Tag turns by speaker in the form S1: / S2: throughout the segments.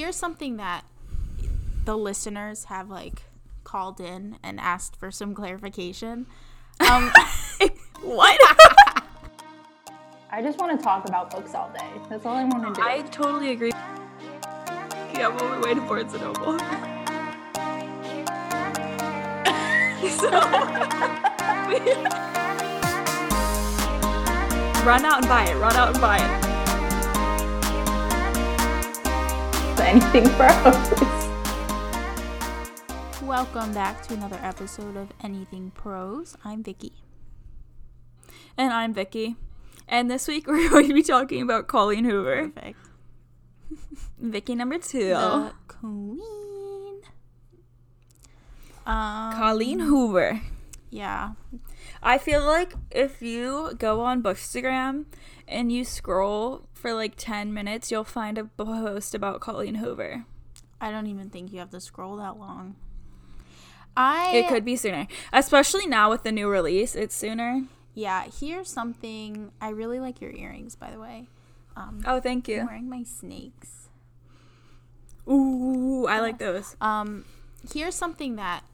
S1: here's something that the listeners have like called in and asked for some clarification. Um,
S2: what?
S3: I just want to talk about books all day. That's all I want to do.
S2: I totally agree. Yeah, I'm on my way to Barnes and Noble. so, run out and buy it. Run out and buy it.
S3: Anything pros.
S1: welcome back to another episode of Anything Pros. I'm Vicky.
S2: And I'm Vicky. And this week we're going to be talking about Colleen Hoover.
S1: Perfect.
S2: Vicky number two.
S1: The queen. Um,
S2: Colleen Hoover.
S1: Yeah.
S2: I feel like if you go on Bookstagram and you scroll for like 10 minutes, you'll find a post about Colleen Hoover.
S1: I don't even think you have to scroll that long. I
S2: It could be sooner. Especially now with the new release, it's sooner.
S1: Yeah, here's something. I really like your earrings, by the way. Um,
S2: Oh, thank you.
S1: I'm wearing my snakes.
S2: Ooh, I like those.
S1: Um, here's something that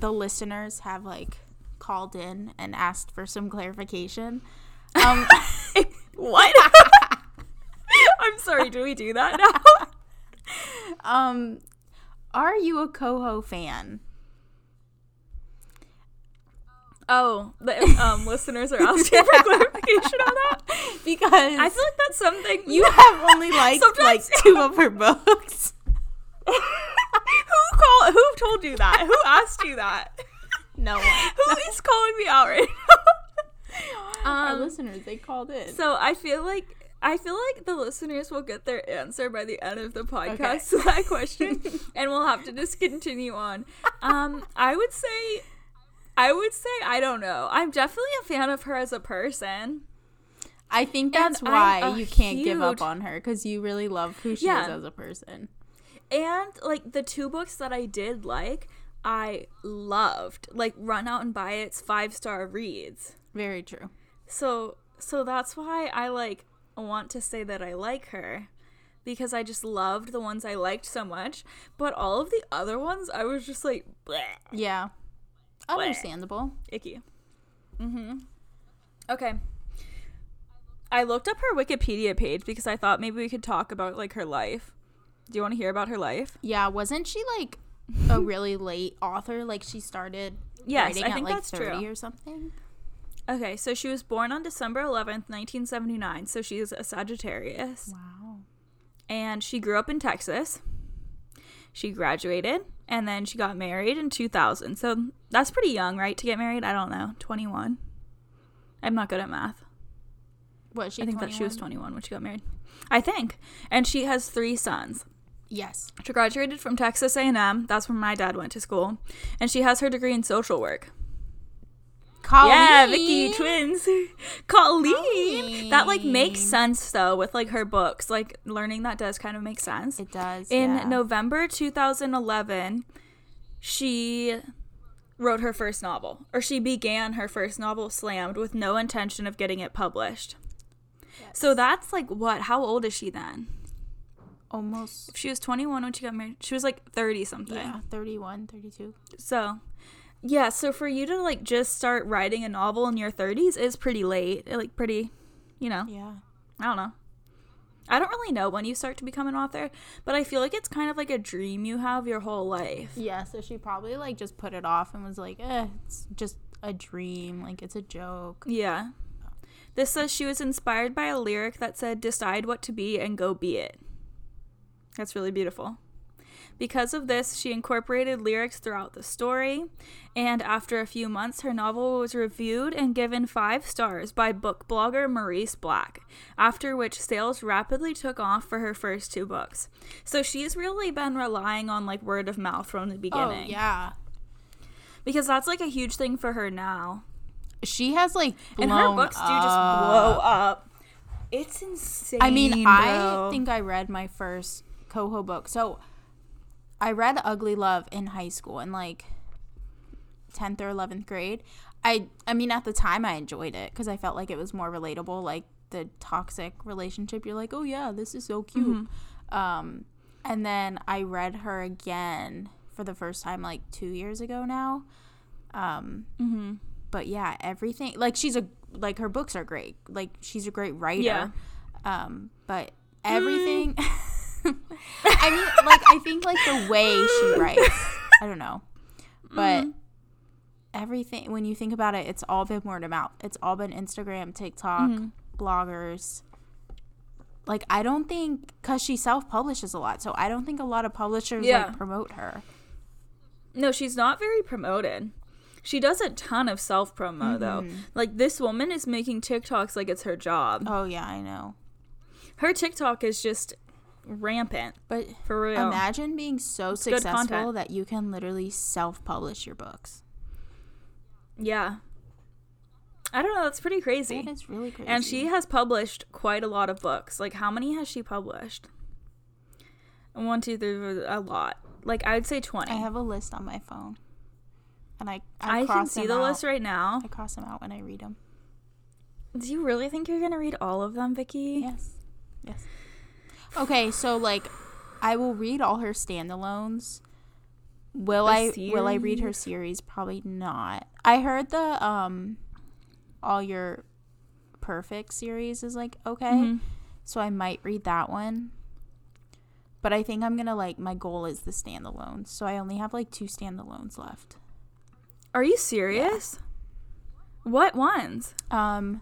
S1: the listeners have like called in and asked for some clarification. Um,
S2: What? I'm sorry, do we do that now?
S1: um, are you a Coho fan?
S2: Oh, the um, listeners are asking for clarification on that.
S1: Because
S2: I feel like that's something
S1: you have only liked like
S2: Sometimes-
S1: two of her books.
S2: who call who told you that? Who asked you that?
S1: No one.
S2: Who is calling me out right now?
S1: Our
S2: Um,
S1: listeners, they called in.
S2: So I feel like I feel like the listeners will get their answer by the end of the podcast
S1: Okay.
S2: to that question, and we'll have to just continue on. Um, I would say, I would say I don't know. I'm definitely a fan of her as a person.
S1: I think that's
S2: And
S1: why you can't give up on her because you really love who she is as a person.
S2: And like the two books that I did like, I loved. Like Run Out and Buy It's five star reads.
S1: Very true.
S2: So so that's why I like want to say that I like her because I just loved the ones I liked so much, but all of the other ones I was just like bleh,
S1: Yeah. Understandable.
S2: icky. Mhm. Okay. I looked up her Wikipedia page because I thought maybe we could talk about like her life. Do you want to hear about her life?
S1: Yeah, wasn't she like a really late author? Like she started
S2: Yes,
S1: writing
S2: I
S1: at
S2: think
S1: like
S2: that's
S1: 30
S2: true.
S1: or something?
S2: Okay, so she was born on December 11th, 1979, so she is a Sagittarius.
S1: Wow.
S2: and she grew up in Texas. She graduated and then she got married in 2000. So that's pretty young, right? To get married? I don't know. 21. I'm not good at math.
S1: What, she
S2: I think that she was
S1: 21?
S2: 21 when she got married. I think. And she has three sons.
S1: Yes.
S2: She graduated from Texas A&M. That's where my dad went to school. And she has her degree in social work.
S1: Colleen.
S2: Yeah, Vicky twins. Colleen.
S1: Colleen.
S2: That like makes sense though with like her books. Like learning that does kind of make sense.
S1: It does.
S2: In
S1: yeah.
S2: November 2011, she wrote her first novel, or she began her first novel, Slammed, with no intention of getting it published. So that's like what? How old is she then?
S1: Almost.
S2: If she was 21 when she got married, she was like 30 something.
S1: Yeah, 31, 32.
S2: So, yeah, so for you to like just start writing a novel in your 30s is pretty late. Like, pretty, you know,
S1: Yeah.
S2: I don't know. I don't really know when you start to become an author, but I feel like it's kind of like a dream you have your whole life.
S1: Yeah, so she probably like just put it off and was like, eh, it's just a dream. Like it's a joke.
S2: Yeah. This says she was inspired by a lyric that said, Decide what to be and go be it. That's really beautiful. Because of this, she incorporated lyrics throughout the story, and after a few months, her novel was reviewed and given five stars by book blogger Maryse Black, after which sales rapidly took off for her first two books. So she's really been relying on like word of mouth from the oh, beginning.
S1: Oh, yeah.
S2: Because that's like a huge thing for her now.
S1: She has like
S2: and her books do just blow up. It's insane.
S1: I mean, I think I read my first Coho book. So I read Ugly Love in high school in like 10th or 11th grade. I I mean at the time I enjoyed it cuz I felt like it was more relatable like the toxic relationship. You're like, "Oh yeah, this is so cute." Um And then I read her again for the first time like two years ago now. Um,
S2: Mm-hmm.
S1: but yeah, everything like she's a like her books are great. Like she's a great writer.
S2: Yeah.
S1: Um, but everything. I mean, like I think like the way she writes. I don't know, but
S2: Mm-hmm.
S1: everything when you think about it, it's all been word of mouth. It's all been Instagram, TikTok,
S2: Mm-hmm.
S1: bloggers. Like I don't think because she self publishes a lot, so I don't think a lot of publishers
S2: Yeah.
S1: like promote her.
S2: No, she's not very promoted. She does a ton of self promo though. Like this woman is making TikToks like it's her job.
S1: Oh yeah, I know.
S2: Her TikTok is just rampant
S1: But
S2: for real.
S1: Imagine being so
S2: good
S1: successful that you can literally self-publish your books.
S2: yeah. I don't know, that's pretty crazy.
S1: That is really crazy.
S2: And she has published quite a lot of books. Like how many has she published? One, two, three, a lot. Like I'd say twenty.
S1: I have a list on my phone, and I I,
S2: I can see the
S1: out.
S2: list right now.
S1: I cross them out when I read them.
S2: Do you really think you're gonna read all of them, Vicky?
S1: Yes, yes. Okay, so like, I will read all her standalones. Will
S2: The
S1: I? Will I read her
S2: series?
S1: series? Probably not. I heard the um, all your perfect series is like okay,
S2: Mhm.
S1: so I might read that one. But I think I'm gonna like my goal is the standalones, so I only have like two standalones left.
S2: Are you serious? What ones?
S1: Um,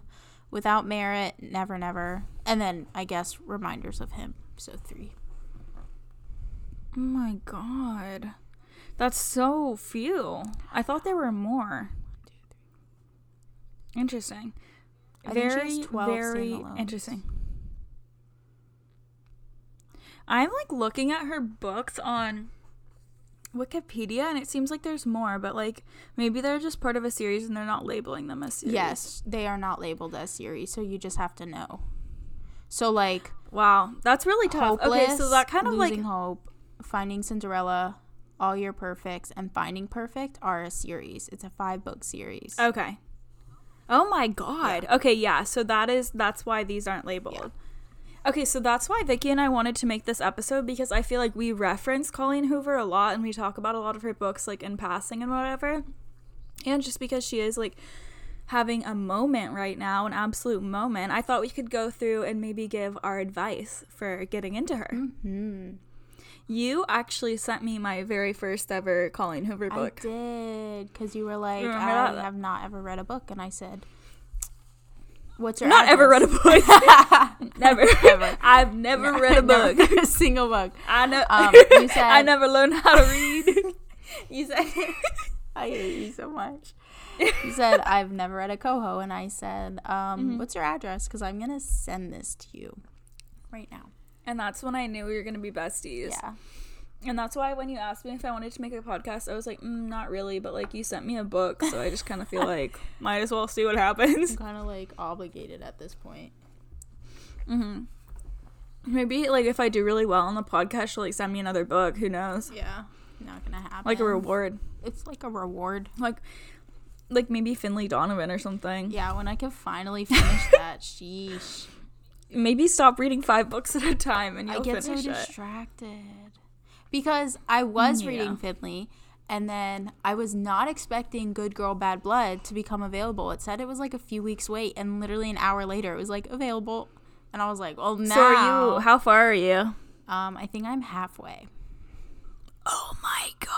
S1: without merit, never, never, and then I guess reminders of him. So three.
S2: Oh my god. That's so few. I thought there were more. Interesting.
S1: I
S2: Very,
S1: has 12
S2: very interesting. I'm like looking at her books on Wikipedia and it seems like there's more, but like maybe they're just part of a series and they're not labeling them as series.
S1: Yes, they are not labeled as series, so you just have to know. So like
S2: Wow. That's really tough.
S1: hopeless,
S2: okay, so that kind of like
S1: losing hope, finding Cinderella, all your perfects, and finding perfect are a series. It's a five book series.
S2: Okay. Oh my god. Okay, yeah. So that is that's why these aren't labeled. Okay, so that's why Vicky and I wanted to make this episode because I feel like we reference Colleen Hoover a lot and we talk about a lot of her books like in passing and whatever. And just because she is like having a moment right now, an absolute moment, I thought we could go through and maybe give our advice for getting into her.
S1: hmm
S2: You actually sent me my very first ever Colleen Hoover book.
S1: I did because you were like,
S2: Remember
S1: I
S2: that?
S1: have not ever read a book, and I said, "What's your
S2: Not ever read a book. never.
S1: Never.
S2: I've never read a book.
S1: a single book.
S2: I know.
S1: Um, you said-
S2: I never learned how to read. you said.
S1: I hate you so much. You said I've never read a coho, and I said, um,
S2: Mm-hmm.
S1: "What's your address?" Because I'm gonna send this to you right now.
S2: and that's when I knew we were gonna be besties.
S1: Yeah.
S2: And that's why when you asked me if I wanted to make a podcast, I was like, mm, not really. But like you sent me a book, so I just kind of feel like might as well see what happens.
S1: I'm kind of like obligated at this point.
S2: hmm Maybe like if I do really well on the podcast, she'll like send me another book. Who knows?
S1: Yeah, not gonna happen.
S2: Like a reward.
S1: It's like a reward.
S2: Like, like maybe Finlay Donovan or something.
S1: Yeah, when I can finally finish that, sheesh.
S2: Maybe stop reading five books at a time and
S1: I
S2: you'll
S1: get so
S2: finish it.
S1: distracted because I was
S2: Yeah.
S1: reading Finley, and then I was not expecting Good Girl Bad Blood to become available. It said it was like a few weeks wait, and literally an hour later, it was like available, and I was like, "Well, now."
S2: So are you? How far are you?
S1: Um, I think I'm halfway.
S2: Oh my god.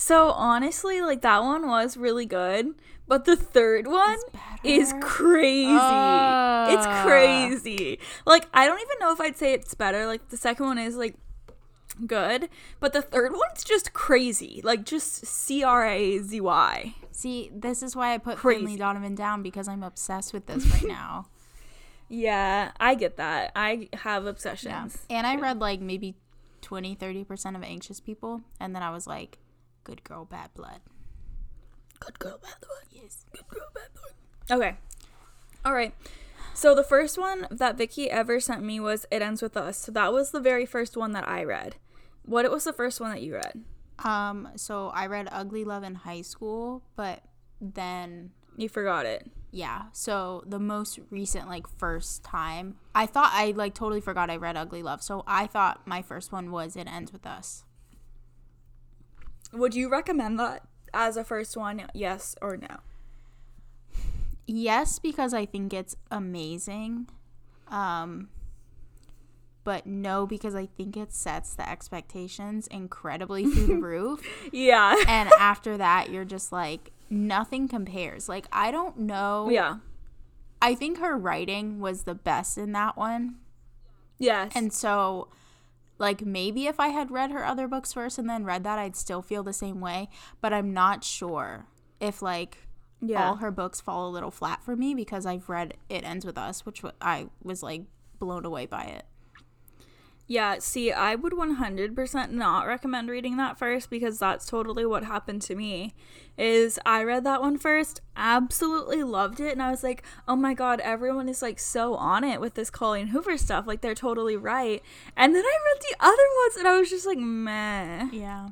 S2: So honestly, like that one was really good, but the third one is crazy. it's
S1: Ah.
S2: crazy. Like I don't even know if I'd say it's better. Like the second one is like good, but the third one's just crazy. Like just C R A Z Y.
S1: See, this is why I put
S2: Crazy.
S1: Finlay Donovan down because I'm obsessed with this right now.
S2: Yeah, I get that. I have
S1: Yeah.
S2: obsessions.
S1: And I read like maybe 20, 30% of Anxious People. And then I was like, good girl, bad blood.
S2: Good girl, bad Blood.
S1: Yes.
S2: Good girl, bad boy. Okay. All right. So the first one that Vicky ever sent me was It Ends With Us. So that was the very first one that I read. What was the first one that you read?
S1: Um, so I read Ugly Love in high school, but then
S2: You forgot it.
S1: yeah. So the most recent like first time, I thought I like totally forgot I read Ugly Love. So I thought my first one was It Ends with Us.
S2: Would you recommend that as a first one? Yes or no?
S1: Yes, because I think it's amazing. Um but no because I think it sets the expectations incredibly through the roof.
S2: Yeah.
S1: And after that, you're just like nothing compares. Like I don't know.
S2: yeah.
S1: I think her writing was the best in that one.
S2: Yes.
S1: And so, like, maybe if I had read her other books first and then read that, I'd still feel the same way. But I'm not sure if, like,
S2: yeah.
S1: all her books fall a little flat for me because I've read It Ends With Us, which I was, like, blown away by it.
S2: Yeah, see, I would 100% not recommend reading that first because that's totally what happened to me. Is I read that one first, absolutely loved it, and I was like, "Oh my god, everyone is like so on it with this Colleen Hoover stuff. Like they're totally right." And then I read the other ones and I was just like, "Meh,
S1: Yeah.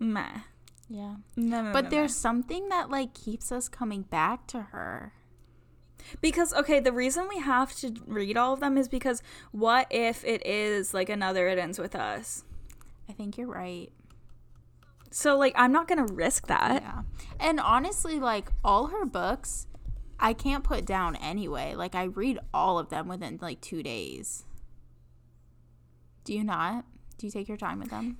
S2: meh."
S1: Yeah.
S2: No, no,
S1: But
S2: no,
S1: there's something that, like, keeps us coming back to her.
S2: Because okay, the reason we have to read all of them is because what if it is like another it ends with us?
S1: I think you're right.
S2: So like I'm not going to risk that.
S1: Yeah. And honestly, like all her books, I can't put down anyway. Like I read all of them within like two days. Do you not? Do you take your time with them?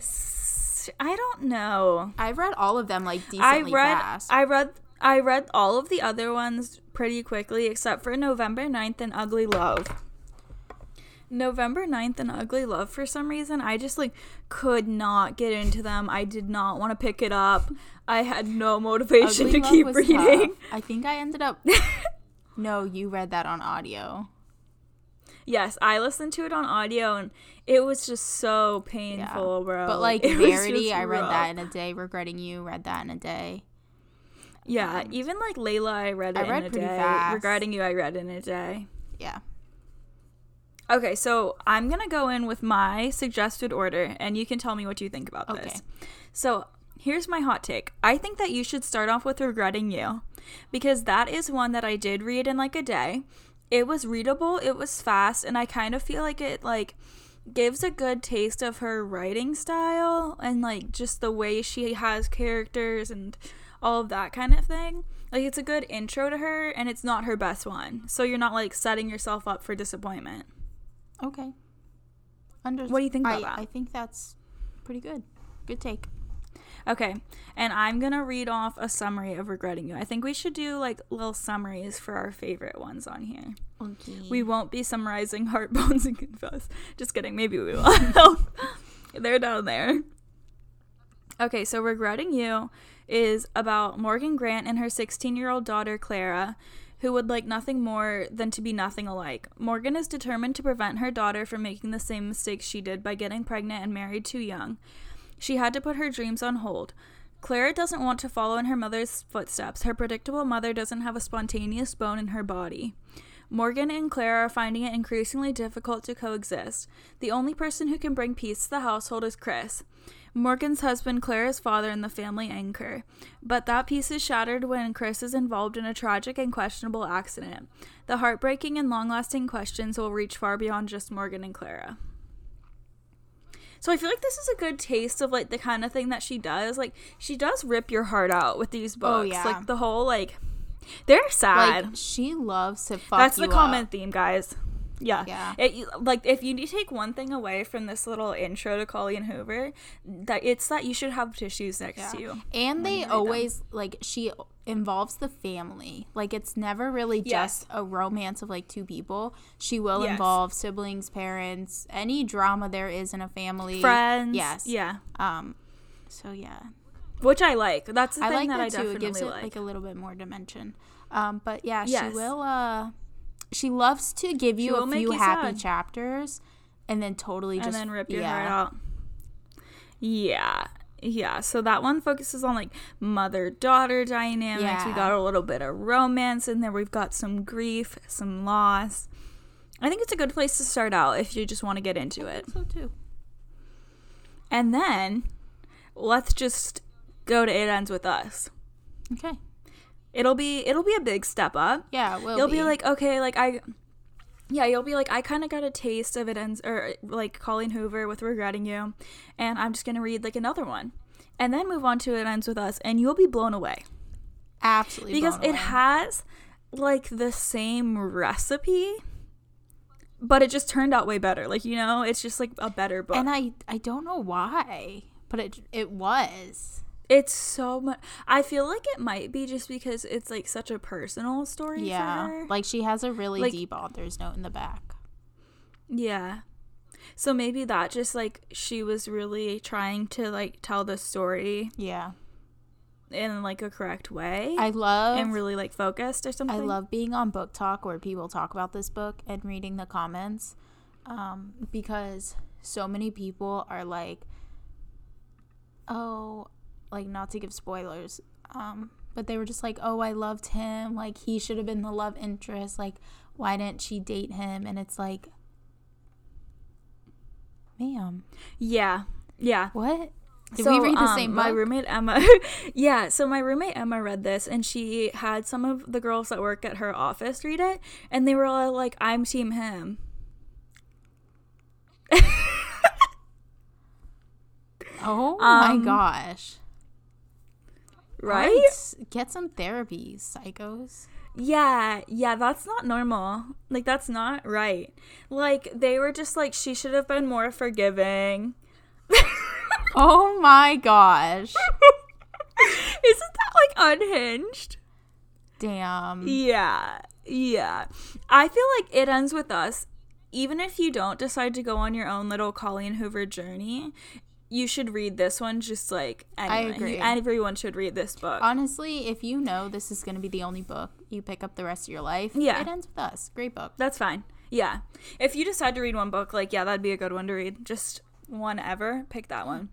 S2: I don't know.
S1: I've read all of them like decently I
S2: read
S1: fast.
S2: I read I read all of the other ones pretty quickly except for November 9th and Ugly Love. November 9th and Ugly Love for some reason I just like could not get into them. I did not want to pick it up. I had no motivation
S1: Ugly
S2: to keep reading.
S1: tough. I think I ended up. no, you read that on audio.
S2: Yes, I listened to it on audio and it was just so painful, bro.
S1: But like
S2: It
S1: Verity, I read
S2: rough.
S1: that in a day. Regretting You, read that in a day.
S2: Yeah, even like Layla, I read it
S1: I
S2: in
S1: read
S2: a
S1: pretty
S2: day.
S1: fast.
S2: Regretting You, I read in a day.
S1: Yeah.
S2: Okay, so I'm gonna go in with my suggested order, and you can tell me what you think about
S1: Okay.
S2: this. So here's my hot take. I think that you should start off with Regretting You, because that is one that I did read in like a day. It was readable, it was fast, and I kind of feel like it like gives a good taste of her writing style and like just the way she has characters and all of that kind of thing. Like it's a good intro to her and it's not her best one. So you're not like setting yourself up for disappointment.
S1: Okay. Under-
S2: What do you think about
S1: I,
S2: that?
S1: I think that's pretty good. Good take.
S2: Okay, and I'm gonna read off a summary of Regretting You. I think we should do like little summaries for our favorite ones on here.
S1: Okay.
S2: We won't be summarizing Heart, Bones, and Confess. Just kidding, maybe we will. They're down there. Okay, so Regretting You is about Morgan Grant and her 16 year old daughter Clara, who would like nothing more than to be nothing alike. Morgan is determined to prevent her daughter from making the same mistakes she did by getting pregnant and married too young. She had to put her dreams on hold. Clara doesn't want to follow in her mother's footsteps. Her predictable mother doesn't have a spontaneous bone in her body. Morgan and Clara are finding it increasingly difficult to coexist. The only person who can bring peace to the household is Chris. Morgan's husband, Clara's father, and the family anchor. But that piece is shattered when Chris is involved in a tragic and questionable accident. The heartbreaking and long lasting questions will reach far beyond just Morgan and Clara. So I feel like this is a good taste of like the kind of thing that she does. Like she does rip your heart out with these oh, books.
S1: Oh, yeah.
S2: Like the whole like they're sad.
S1: like she loves to fuck
S2: That's the common
S1: up.
S2: theme, guys. Yeah.
S1: Yeah.
S2: It, like if you need to take one thing away from this little intro to Colleen Hoover, that it's that you should have tissues next
S1: Yeah.
S2: to you.
S1: And they
S2: you read them.
S1: always like she involves the family. Like it's never really
S2: Yes.
S1: just a romance of like two people. She will
S2: Yes.
S1: involve siblings, parents, any drama there is in a family.
S2: Friends.
S1: Yes.
S2: Yeah.
S1: Um so yeah.
S2: Which I like. That's the
S1: I
S2: thing
S1: like
S2: that, I
S1: that, too.
S2: definitely
S1: It gives it
S2: like.
S1: like a little bit more dimension. Um but yeah,
S2: Yes.
S1: she will uh she loves to give you a few
S2: you
S1: happy
S2: sad.
S1: chapters and then totally
S2: and
S1: just
S2: then rip your
S1: yeah.
S2: heart out. Yeah. Yeah, so that one focuses on like mother daughter dynamics. We got a little bit of romance in there. We've got some grief, some loss. I think it's a good place to start out if you just want to get into it.
S1: So too.
S2: And then let's just go to It Ends With Us.
S1: Okay.
S2: It'll be it'll be a big step up.
S1: Yeah, it will
S2: You'll be like, okay, like I yeah, you'll be like, I kind of got a taste of it ends or like Colleen Hoover with regretting you, and I'm just gonna read like another one, and then move on to it ends with us, and you'll be blown away
S1: absolutely
S2: because it
S1: away.
S2: has like the same recipe, but it just turned out way better. Like you know, it's just like a better book.
S1: and I I don't know why, but it it was.
S2: It's so much. I feel like it might be just because it's like such a personal story. for
S1: Yeah,
S2: her.
S1: like she has a really
S2: Like-
S1: deep author's note in the back.
S2: Yeah. So maybe that just like she was really trying to like tell the story
S1: Yeah,
S2: in like a correct way
S1: I love
S2: and really like focused or something.
S1: I love being on BookTok where people talk about this book and reading the comments um, because so many people are like, oh, like not to give spoilers, um, but they were just like, oh, I loved him. Like he should have been the love interest. Like why didn't she date him? And it's like, ma'am,
S2: Yeah. Yeah.
S1: what? Did
S2: So,
S1: we read the
S2: um,
S1: same
S2: My roommate Emma. yeah, so my roommate Emma read this and she had some of the girls that work at her office read it and they were all like I'm team him.
S1: oh my
S2: um,
S1: gosh.
S2: Right?
S1: Right? Get some therapy, psychos.
S2: Yeah, yeah, that's not normal. Like that's not right. Like they were just like she should have been more forgiving.
S1: Oh my gosh.
S2: Isn't that like unhinged?
S1: Damn.
S2: Yeah. Yeah. I feel like it ends with us. Even if you don't decide to go on your own little Colleen Hoover journey, you should read this one just like
S1: I agree.
S2: Everyone should read this book.
S1: Honestly, if you know this is going to be the only book you pick up the rest of your life,
S2: Yeah.
S1: it ends with us. Great book.
S2: That's fine. Yeah. If you decide to read one book, like, yeah, that'd be a good one to read. Just one ever, pick that one.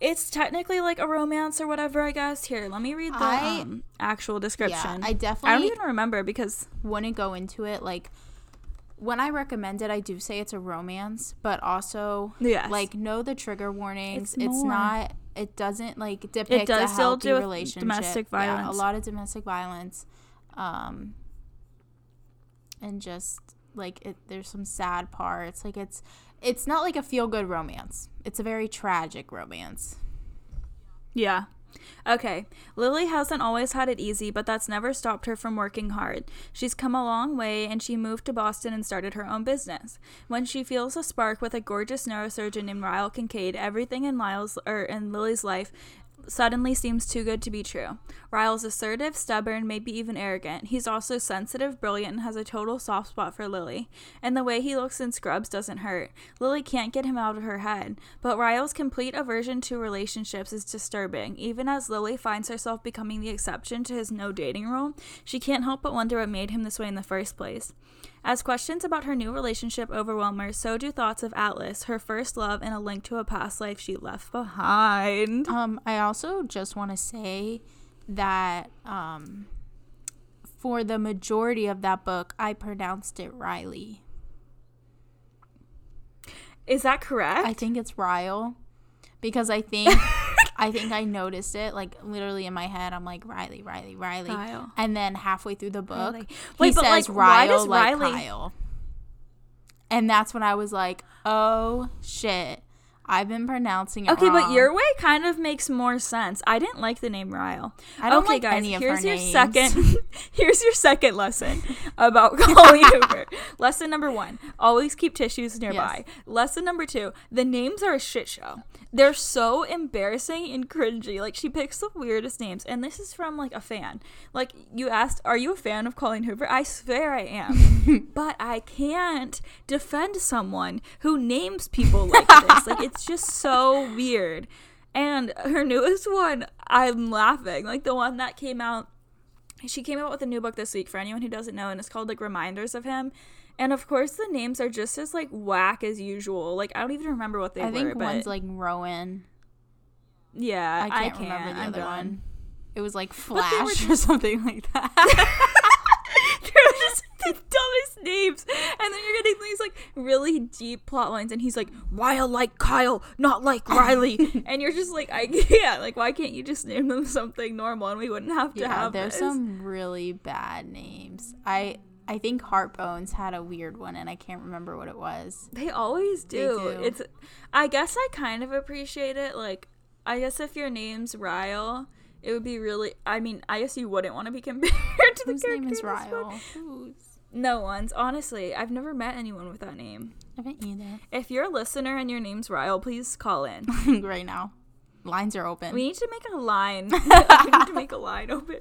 S2: It's technically like a romance or whatever, I guess. Here, let me read the
S1: I-
S2: um, actual description.
S1: I definitely.
S2: I don't even remember because
S1: wouldn't go into it like when I recommend it, I do say it's a romance, but also
S2: Yes.
S1: like know the trigger warnings.
S2: It's
S1: It's, not. It doesn't like depict
S2: does
S1: a healthy
S2: do
S1: relationship.
S2: domestic
S1: Yeah,
S2: violence.
S1: a lot of domestic violence, um, and just like it, there's some sad parts. Like it's it's not like a feel good romance. It's a very tragic romance.
S2: Yeah. Okay. Lily hasn't always had it easy, but that's never stopped her from working hard. She's come a long way and she moved to Boston and started her own business. When she feels a spark with a gorgeous neurosurgeon named Ryle Kincaid, everything in Lyle's or in Lily's life suddenly seems too good to be true. Ryle's assertive, stubborn, maybe even arrogant. He's also sensitive, brilliant, and has a total soft spot for Lily. And the way he looks in scrubs doesn't hurt. Lily can't get him out of her head. But Ryle's complete aversion to relationships is disturbing. Even as Lily finds herself becoming the exception to his no dating rule, she can't help but wonder what made him this way in the first place. As questions about her new relationship overwhelm her, so do thoughts of Atlas, her first love, and a link to a past life she left behind.
S1: Um, I also just want to say that um, for the majority of that book, I pronounced it Riley.
S2: Is that correct?
S1: I think it's Ryle because I think I think I noticed it like literally in my head. I'm like Riley, Riley, Riley,
S2: Ryle.
S1: and then halfway through the book,
S2: Riley.
S1: he
S2: Wait, but,
S1: says
S2: like, why
S1: Ryle like
S2: Riley-
S1: Kyle, and that's when I was like, oh shit, I've been pronouncing it
S2: Okay, but
S1: ah.
S2: your way kind of makes more sense. I didn't like the name Ryle.
S1: I don't
S2: okay,
S1: like
S2: guys,
S1: any of
S2: here's
S1: her
S2: your
S1: names.
S2: second. here's your second lesson about Colleen Hoover. Lesson number one: always keep tissues nearby. Lesson number two: the names are a shit show. They're so embarrassing and cringy. Like she picks the weirdest names, and this is from like a fan. Like you asked, "Are you a fan of Colleen Hoover?" I swear I am, but I can't defend someone who names people like this. Like it's just so weird. And her newest one, I'm laughing. Like the one that came out she came out with a new book this week for anyone who doesn't know and it's called like reminders of him and of course the names are just as like whack as usual like i don't even remember what they
S1: I
S2: were I
S1: think
S2: but
S1: one's like Rowan.
S2: yeah
S1: I can't remember the
S2: either
S1: other one. It was like Flash or something like that.
S2: names and then you're getting these like really deep plot lines, and he's like, "Why I like Kyle, not like Riley?" and you're just like, "I can't. Like, why can't you just name them something normal, and we wouldn't have to
S1: Yeah,
S2: have
S1: there's
S2: this?"
S1: some really bad names. I I think Heartbones had a weird one, and I can't remember what it was.
S2: They always
S1: They
S2: do.
S1: do.
S2: It's. I guess I kind of appreciate it. Like, I guess if your name's Ryle, it would be really. I mean, I guess you wouldn't want to be compared to the character.
S1: Whose name is
S2: character in this book.
S1: Ryle? Whose?
S2: No one's. Honestly, I've never met anyone with that name.
S1: I haven't either.
S2: If you're a listener and your name's Ryle, please call in.
S1: right now, lines are open.
S2: We need to make a line. we need to make a line open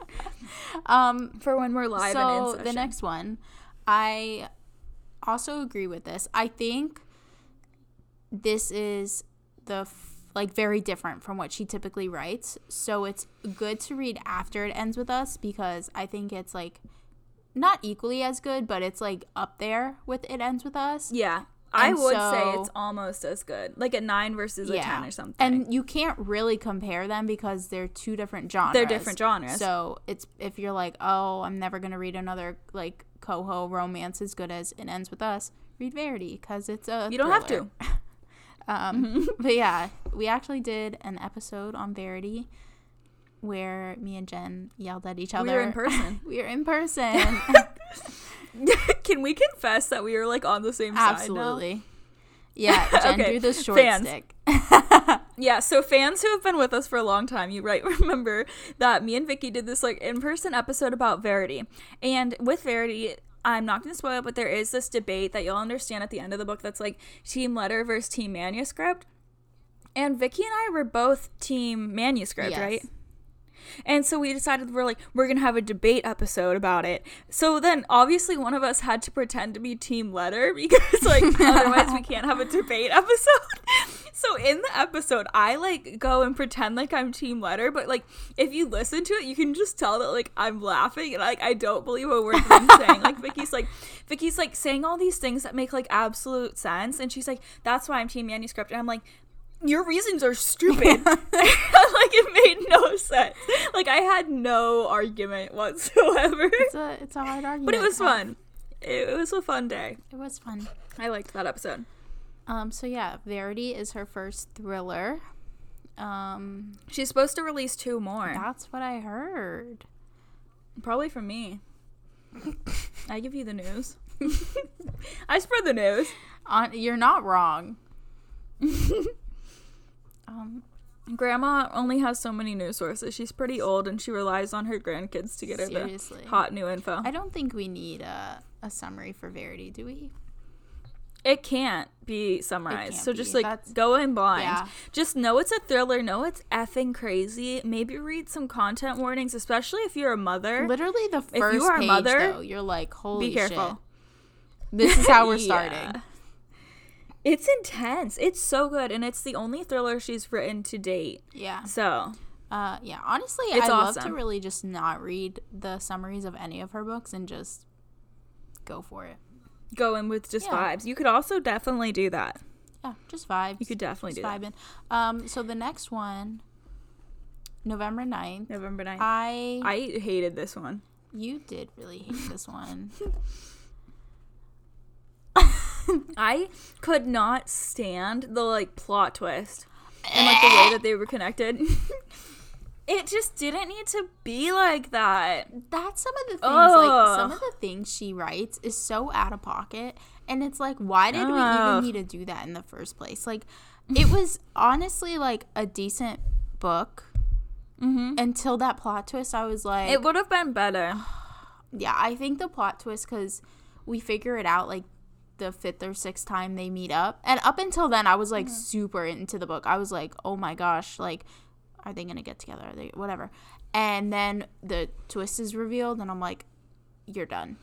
S1: um,
S2: for when we're live
S1: so the next one, I also agree with this. I think this is the f- like very different from what she typically writes. So it's good to read after it ends with us because I think it's like not equally as good, but it's like up there with it ends with us.
S2: yeah, I
S1: And
S2: would say it's almost as good, like a nine versus a ten or something.
S1: And you can't really compare them because they're two different genres.
S2: They're different genres.
S1: So it's if you're like, oh, I'm never gonna read another like coho romance as good as it ends with us. Read Verity because it's a.
S2: you don't have to.
S1: Um, but yeah, we actually did an episode on Verity where me and Jen yelled at each other.
S2: We were in person.
S1: we were in person.
S2: Can we confess that we were like on the same side?
S1: Absolutely. Yeah, Jen
S2: Okay,
S1: drew the short
S2: fans.
S1: stick.
S2: Yeah, so fans who have been with us for a long time, you right remember that me and Vicky did this like in-person episode about Verity. And with Verity, I'm not going to spoil it, but there is this debate that you'll understand at the end of the book that's like team letter versus team manuscript. And Vicky and I were both team manuscript,
S1: Yes.
S2: right? And so we decided we're like we're gonna have a debate episode about it. So then obviously one of us had to pretend to be team letter because like otherwise we can't have a debate episode. so in the episode I like go and pretend like I'm team letter, but like if you listen to it you can just tell that like I'm laughing and like I don't believe a word I'm saying. Like Vicky's like Vicky's like saying all these things that make like absolute sense and she's like, That's why I'm team manuscript and I'm like your reasons are stupid. like it made no sense. Like I had no argument whatsoever.
S1: It's a it's a hard argument.
S2: But it was fun. It, it was a fun day.
S1: It was fun.
S2: I liked that episode.
S1: Um, so yeah, Verity is her first thriller. Um,
S2: She's supposed to release two more.
S1: that's what I heard.
S2: Probably from me. I give you the news. I spread the news.
S1: On, you're not wrong. um,
S2: Grandma only has so many news sources. She's pretty old and she relies on her grandkids to get her
S1: seriously,
S2: the hot new info.
S1: I don't think we need a, a summary for Verity, do we?
S2: It can't be summarized.
S1: can't
S2: so just
S1: be.
S2: like
S1: That's-
S2: go in blind.
S1: Yeah.
S2: Just know it's a thriller. Know it's effing crazy. Maybe read some content warnings, especially if you're a mother.
S1: Literally the
S2: you
S1: first
S2: are a
S1: page,
S2: mother,
S1: though, you're like, holy
S2: Be careful.
S1: shit. This is how we're
S2: Yeah.
S1: starting.
S2: It's intense. It's so good, and it's the only thriller she's written to date.
S1: Yeah.
S2: So
S1: Uh, yeah. Honestly, I love to really just not read the summaries of any of her books and just go for it.
S2: go in with just
S1: Yeah.
S2: vibes. You could also definitely do that.
S1: Yeah, just vibes.
S2: You could definitely
S1: just
S2: do that.
S1: vibing. Um, so the next one, November 9th.
S2: November 9th.
S1: I,
S2: I hated this one.
S1: you did really hate this one.
S2: I could not stand the like plot twist and like the way that they were connected. it just didn't need to be like that.
S1: That's some of the things.
S2: Ugh.
S1: Like some of the things she writes is so out of pocket, and it's like, why did we even
S2: Ugh.
S1: need to do that in the first place? Like, it was honestly like a decent book. Mm-hmm. Until that plot twist, I was like,
S2: It would have been better.
S1: yeah, I think the plot twist because we figure it out like the fifth or sixth time they meet up, and up until then, I was like mm-hmm. super into the book. I was like, oh my gosh, like, are they gonna get together? Are they whatever? And then the twist is revealed, and I'm like, you're done.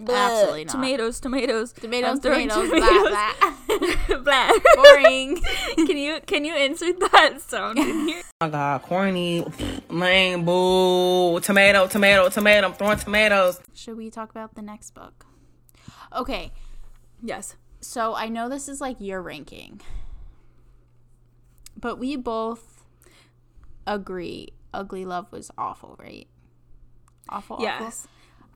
S1: Absolutely not.
S2: Tomatoes, tomatoes,
S1: Tomatoes,
S2: I'm
S1: tomatoes, blah, blah.
S2: blah.
S1: Boring.
S2: can you can you insert that sound in here?
S4: Oh my god, corny, lame, boo, tomato, tomato, tomato. I'm throwing tomatoes.
S1: Should we talk about the next book? Okay,
S2: Yes.
S1: so I know this is like your ranking, but we both agree Ugly Love was awful, right? Awful, awful.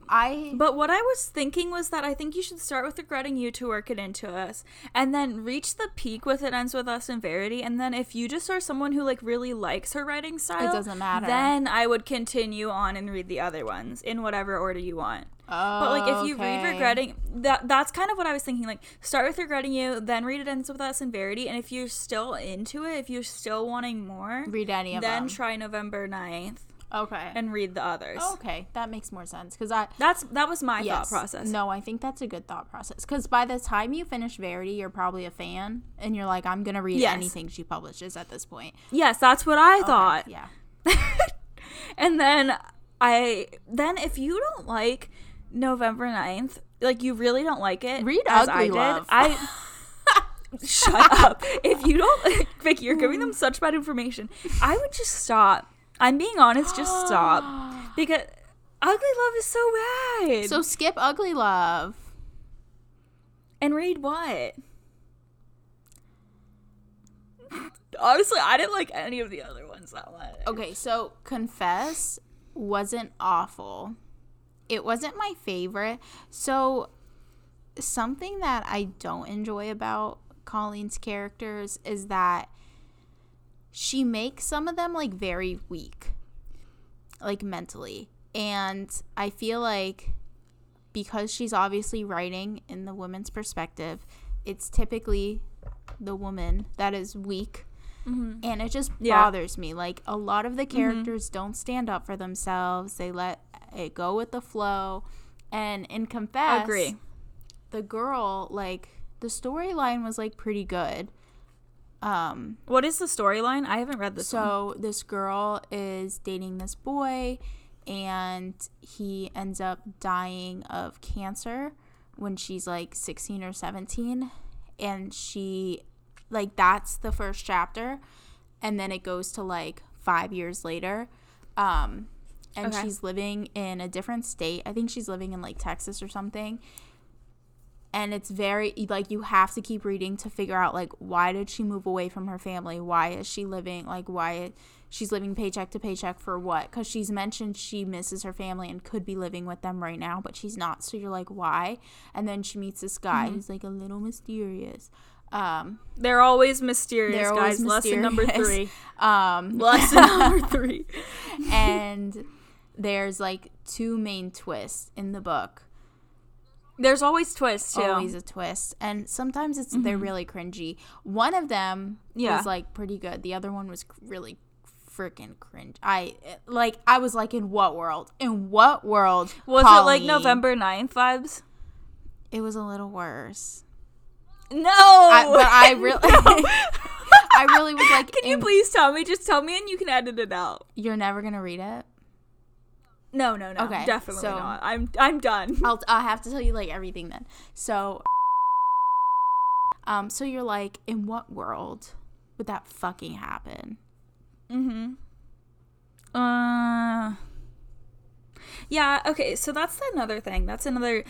S1: I
S2: But what I was thinking was that I think you should start with regretting you to work it into us, and then reach the peak with it ends with us and Verity, and then if you just are someone who like really likes her writing style, it
S1: doesn't matter.
S2: Then I would continue on and read the other ones in whatever order you want. Oh, But like if you read
S1: oh,
S2: regretting that that's kind of what I was thinking. Like start with regretting you, then read it ends with us and Verity, and if you're still into it, if you're still wanting more,
S1: read any of
S2: then
S1: them.
S2: try November 9th
S1: okay.
S2: and read the others.
S1: okay, that makes more sense because I
S2: That's that was my
S1: yes,
S2: thought process.
S1: No, I think that's a good thought process because by the time you finish Verity, you're probably a fan and you're like, I'm gonna read
S2: Yes.
S1: anything she publishes at this point.
S2: Yes, that's what I
S1: Okay,
S2: thought.
S1: Yeah.
S2: And then I then if you don't like November 9th, like you really don't like it,
S1: Read
S2: as
S1: Ugly
S2: I did,
S1: Love.
S2: I shut up. If you don't, Vicky, you're giving them such bad information. I would just stop. I'm being honest, just stop because Ugly Love is so bad.
S1: So skip Ugly Love.
S2: and read what? Honestly, I didn't like any of the other ones that much.
S1: Okay, so Confess wasn't awful. It wasn't my favorite. So something that I don't enjoy about Colleen's characters is that she makes some of them like very weak. Like mentally. And I feel like because she's obviously writing in the woman's perspective, it's typically the woman that is weak mm-hmm. and it just
S2: Yeah.
S1: bothers me like a lot of the mm-hmm. characters don't stand up for themselves they let it go with the flow and in confess
S2: Agree.
S1: the girl like the storyline was like pretty good um
S2: What is the storyline? I haven't read this one.
S1: so this girl is dating this boy and he ends up dying of cancer when she's like 16 or 17 and she like that's the first chapter and then it goes to like 5 years later um and
S2: Okay.
S1: she's living in a different state. I think she's living in like Texas or something and it's very like you have to keep reading to figure out like why did she move away from her family why is she living like why she's living paycheck to paycheck for what because she's mentioned she misses her family and could be living with them right now but she's not so you're like why and then she meets this guy
S2: Mm-hmm.
S1: who's like a little mysterious um
S2: They're always mysterious,
S1: They're
S2: guys.
S1: always
S2: Lesson number three.
S1: um
S2: Lesson number three.
S1: and there's like two main twists in the book
S2: There's always twists too.
S1: always a twist and sometimes it's they're mm-hmm. really cringy one of them
S2: Yeah.
S1: was like pretty good the other one was really freaking cringe i like i was like in what world in what world
S2: Was it like November 9th vibes?
S1: it was a little worse
S2: No.
S1: I, but i really i really was like
S2: Can you please tell me? Just tell me and you can edit it out.
S1: you're never gonna read it
S2: No, no, no.
S1: Okay,
S2: Definitely
S1: so-
S2: not. I'm I'm done.
S1: I'll I'll have to tell you like everything then. So um so you're like in what world would that fucking happen?
S2: Mm-hmm. Uh Yeah, okay, so that's another thing. That's another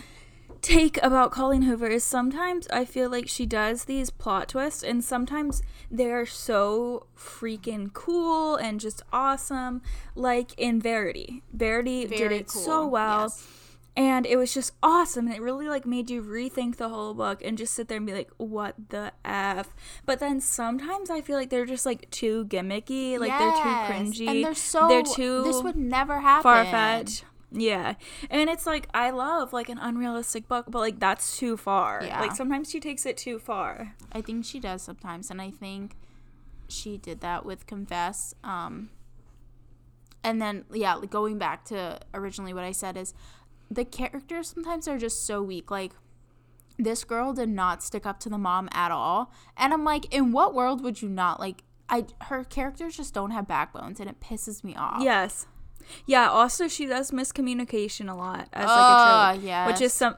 S2: take about Colleen Hoover is sometimes I feel like she does these plot twists and sometimes they're so freaking cool and just awesome. Like in Verity. Verity did
S1: Very
S2: it so well.
S1: yes.
S2: And it was just awesome. And it really like made you rethink the whole book and just sit there and be like, what the F? But then sometimes I feel like they're just like too gimmicky. Like
S1: Yes,
S2: they're too cringy.
S1: And they're so
S2: they're too
S1: this would never happen.
S2: far fetched. Yeah. And it's like I love like an unrealistic book, but like that's too far.
S1: Yeah.
S2: Like sometimes she takes it too far.
S1: I think she does sometimes and I think she did that with Confess. Um and then yeah, like going back to originally what I said is the characters sometimes are just so weak. Like this girl did not stick up to the mom at all. And I'm like, in what world would you not like I her characters just don't have backbones and it pisses me off.
S2: Yes. Yeah, also she does miscommunication a lot as like
S1: Ah,
S2: a trope. Which is some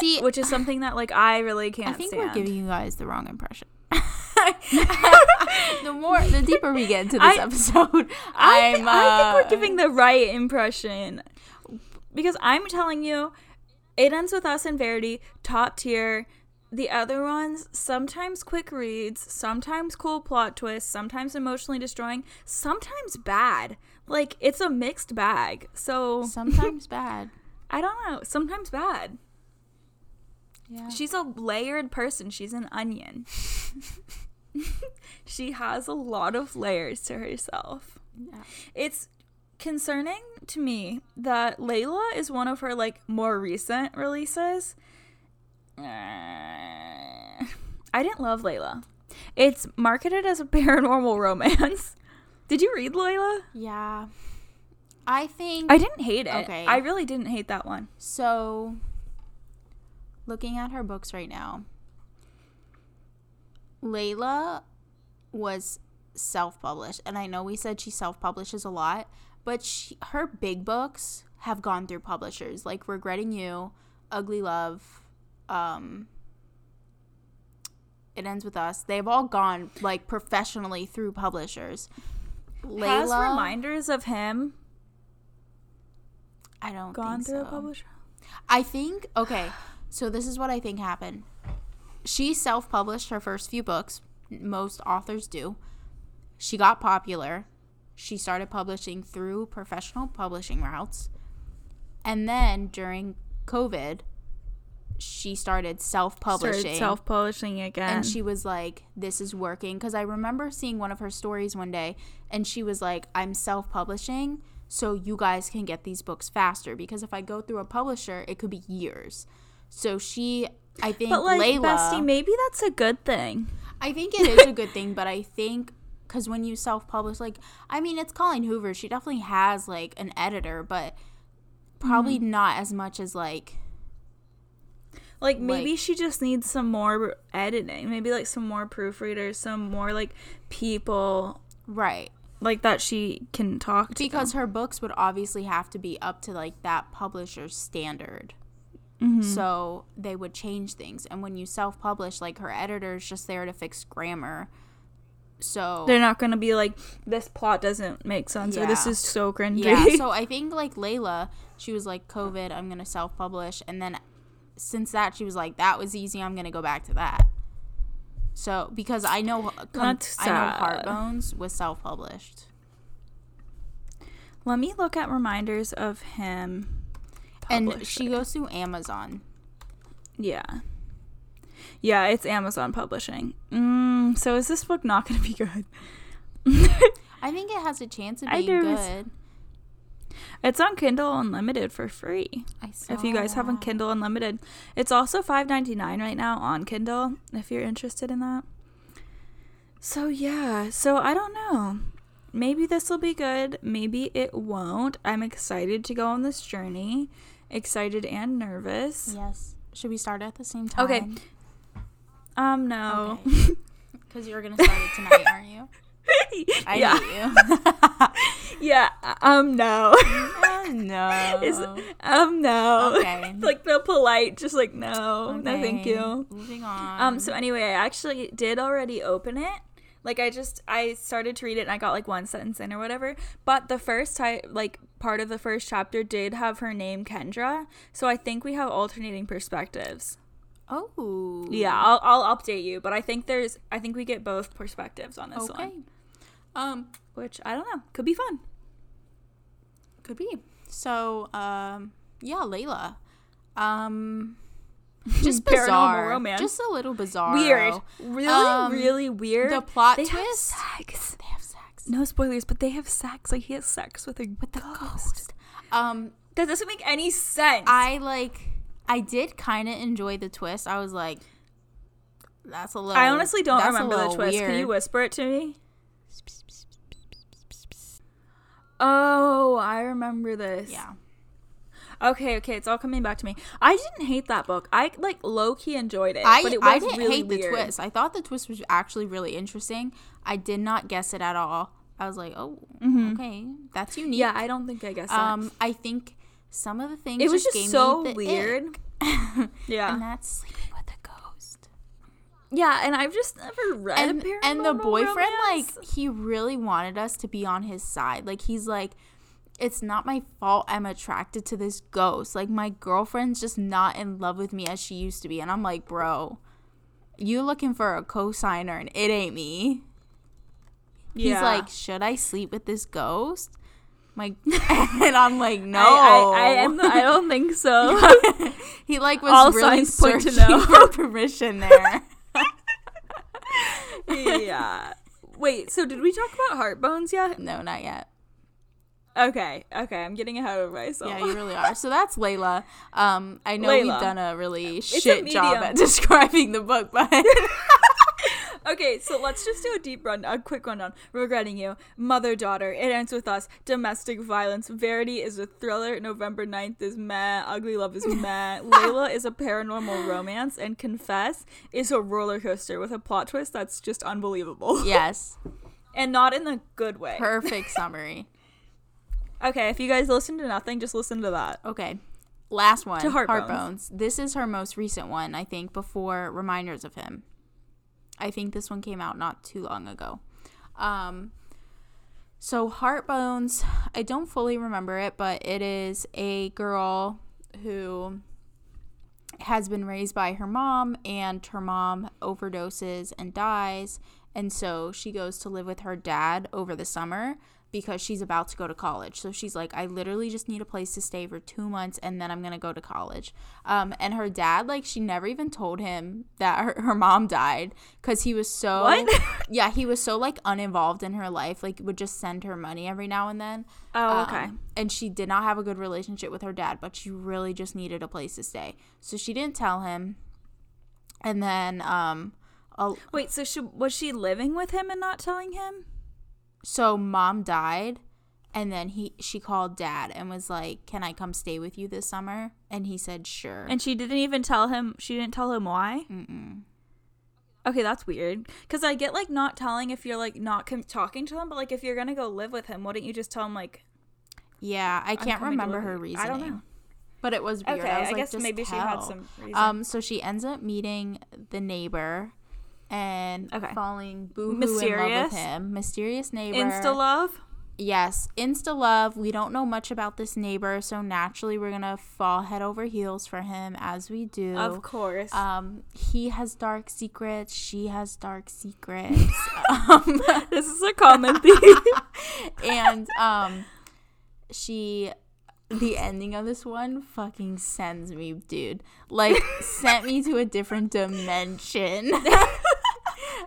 S1: See-
S2: which is something that like I really can't
S1: I think
S2: stand.
S1: we're giving you guys the wrong impression. the more the deeper we get into this
S2: I-
S1: episode,
S2: I,
S1: I'm
S2: thi- I think
S1: uh,
S2: we're giving the right impression because I'm telling you, it ends with us and Verity, top tier. The other ones, sometimes quick reads, sometimes cool plot twists, sometimes emotionally destroying, sometimes bad. Like it's a mixed bag. So
S1: sometimes bad.
S2: I don't know, sometimes bad.
S1: Yeah.
S2: She's a layered person. She's an onion. she has a lot of layers to herself.
S1: Yeah.
S2: It's concerning to me that Layla is one of her like more recent releases. I didn't love Layla. It's marketed as a paranormal romance. Did you read Layla?
S1: Yeah. I think
S2: I didn't hate it.
S1: Okay.
S2: I really didn't hate that one.
S1: so. Looking at her books right now, Layla was self-published, and I know we said she self-publishes a lot, but she, her big books have gone through publishers like Regretting You, Ugly Love, um, It Ends with Us. They've all gone like professionally through publishers.
S2: Has reminders of him
S1: I don't
S2: gone
S1: think
S2: through a publisher?
S1: I think okay. So this is what I think happened. She self-published her first few books. Most authors do. She got popular. She started publishing through professional publishing routes. And then during COVID, she started self-publishing.
S2: Self-publishing again.
S1: and she was like, "This is working." Because I remember seeing one of her stories one day, and she was like, "I'm self-publishing, so you guys can get these books faster. Because if I go through a publisher, it could be years." So she, I think,
S2: but like,
S1: Layla,
S2: bestie, maybe that's a good thing.
S1: I think it is a good thing, but I think because when you self-publish, like, I mean, it's Colleen Hoover. She definitely has like an editor, but probably
S2: Mm-hmm.
S1: not as much as like
S2: Like maybe
S1: Like-
S2: she just needs some more editing. Maybe like some more proofreaders, some more like people
S1: right.
S2: like that she can talk to.
S1: because her books would obviously have to be up to like that publisher's standard
S2: Mm-hmm.
S1: so they would change things and when you self-publish like her editor's just there to fix grammar so
S2: they're not gonna be like this plot doesn't make sense or this is so cringy.
S1: yeah so i think like layla she was like covid i'm gonna self-publish and then since that she was like that was easy i'm gonna go back to that so because i know com-
S2: That's
S1: i know heartbones was self-published
S2: Let me look at reminders of him.
S1: and she goes through amazon
S2: Yeah. Yeah, it's Amazon Publishing. Mm, so is this book not going to be good?
S1: I think it has a chance of being good.
S2: It's on Kindle Unlimited for free. If you guys have on. Kindle Unlimited, it's also five ninety nine right now on Kindle. If you're interested in that. So yeah, so I don't know. Maybe this will be good. Maybe it won't. I'm excited to go on this journey. Excited and nervous.
S1: Yes. Should we start at the same time?
S2: Okay. Um, no.
S1: Because you're gonna start it tonight, aren't you? I
S2: yeah. Yeah. Um, no.
S1: oh, no.
S2: Um no.
S1: Okay.
S2: like the polite, just like no, no, thank you.
S1: Moving on.
S2: Um. So anyway, I actually did already open it. Like I just I started to read it and I got like one sentence in or whatever. But the first time, like part of the first chapter did have her name Kendra. So I think we have alternating perspectives.
S1: Oh.
S2: Yeah, I'll I'll update you. But I think there's I think we get both perspectives on this
S1: Okay.
S2: one,
S1: Um.
S2: which I don't know could be fun.
S1: Could be. So. Um. Yeah, Layla. Um. Just
S2: Paranormal
S1: bizarre.
S2: romance.
S1: Just a little bizarre.
S2: Weird, really,
S1: Um,
S2: really weird.
S1: The plot
S2: they
S1: twist.
S2: have sex.
S1: They have sex.
S2: No spoilers, but they have sex. Like he has sex with a with the ghost.
S1: Um.
S2: That doesn't make any sense.
S1: I like. I did kind of enjoy the twist. I was like, "That's a little."
S2: I honestly don't remember the twist. Can you whisper it to me? Oh, I remember this.
S1: Yeah.
S2: Okay, okay, it's all coming back to me. I didn't hate that book. I like low key enjoyed it,
S1: I,
S2: but it was
S1: I didn't
S2: really
S1: hate the twist. I thought the twist was actually really interesting. I did not guess it at all. I was like, oh, okay, that's unique.
S2: Mm-hmm. Yeah, I don't think I guessed
S1: Um,
S2: that.
S1: I think some of the things
S2: It was
S1: just
S2: just so weird. Yeah,
S1: and that's sleeping with a ghost.
S2: yeah, and I've just never read
S1: And and the boyfriend,
S2: romance.
S1: like, he really wanted us to be on his side. Like, he's like. It's not my fault I'm attracted to this ghost. Like my girlfriend's just not in love with me as she used to be. And I'm like, bro, you looking for a cosigner and it ain't me. He's like, should I sleep with this ghost? Like, and I'm like, no.
S2: I, I, I, am, I don't think so.
S1: he like was
S2: All
S1: really searching
S2: no.
S1: for permission there.
S2: yeah. Wait, so did we talk about heart bones yet?
S1: no, not yet.
S2: Okay, okay, I'm getting ahead of myself.
S1: Yeah, you really are. So that's Layla. Um, I know
S2: Layla.
S1: we've done a really
S2: a
S1: shit job at describing the book, but
S2: Okay, so let's just do a deep run, a quick rundown. Regretting you, mother daughter. It ends with us. Domestic violence. Verity is a thriller. November 9th is meh. Ugly love is meh. Layla is a paranormal romance, and Confess is a roller coaster with a plot twist that's just unbelievable,
S1: yes,
S2: and not in the good way.
S1: perfect summary.
S2: Okay, if you guys listen to nothing, just listen to that.
S1: Okay. Last one.
S2: To Heartbones.
S1: Heartbones. This is her most recent one, I think, before Reminders of Him. I think this one came out not too long ago. Um, so, Heartbones, I don't fully remember it, but it is a girl who has been raised by her mom, and her mom overdoses and dies. And so she goes to live with her dad over the summer because she's about to go to college. So she's like, I literally just need a place to stay for two months and then I'm going to go to college. Um, and her dad, like, she never even told him that her, her mom died because he was so.
S2: What?
S1: yeah, he was so, like, uninvolved in her life. Like, would just send her money every now and then.
S2: Oh, okay.
S1: Um, and she did not have a good relationship with her dad, but she really just needed a place to stay. So she didn't tell him. And then, um, a,
S2: Wait, so she, was she living with him and not telling him?
S1: So mom died, and then he she called dad and was like, "Can I come stay with you this summer?" And he said, "Sure."
S2: And she didn't even tell him. She didn't tell him why.
S1: Mm-mm.
S2: Okay, that's weird. Cause I get like not telling if you're like not com- talking to them, but like if you're gonna go live with him, wouldn't you just tell him like?
S1: yeah, I can't remember her reasoning.
S2: I don't know.
S1: But it was weird.
S2: Okay,
S1: I, was
S2: I
S1: like,
S2: guess
S1: "Just
S2: maybe she had some reason.
S1: Um, so she ends up meeting the neighbor and
S2: Okay.
S1: falling boo in love with him. Mysterious neighbor.
S2: Insta love.
S1: Yes, insta love. We don't know much about this neighbor, so naturally we're gonna fall head over heels for him as we do.
S2: Of course.
S1: Um, he has dark secrets. She has dark secrets. um,
S2: this is a common theme.
S1: and um, she, the ending of this one fucking sends me, dude. Like sent me to a different dimension.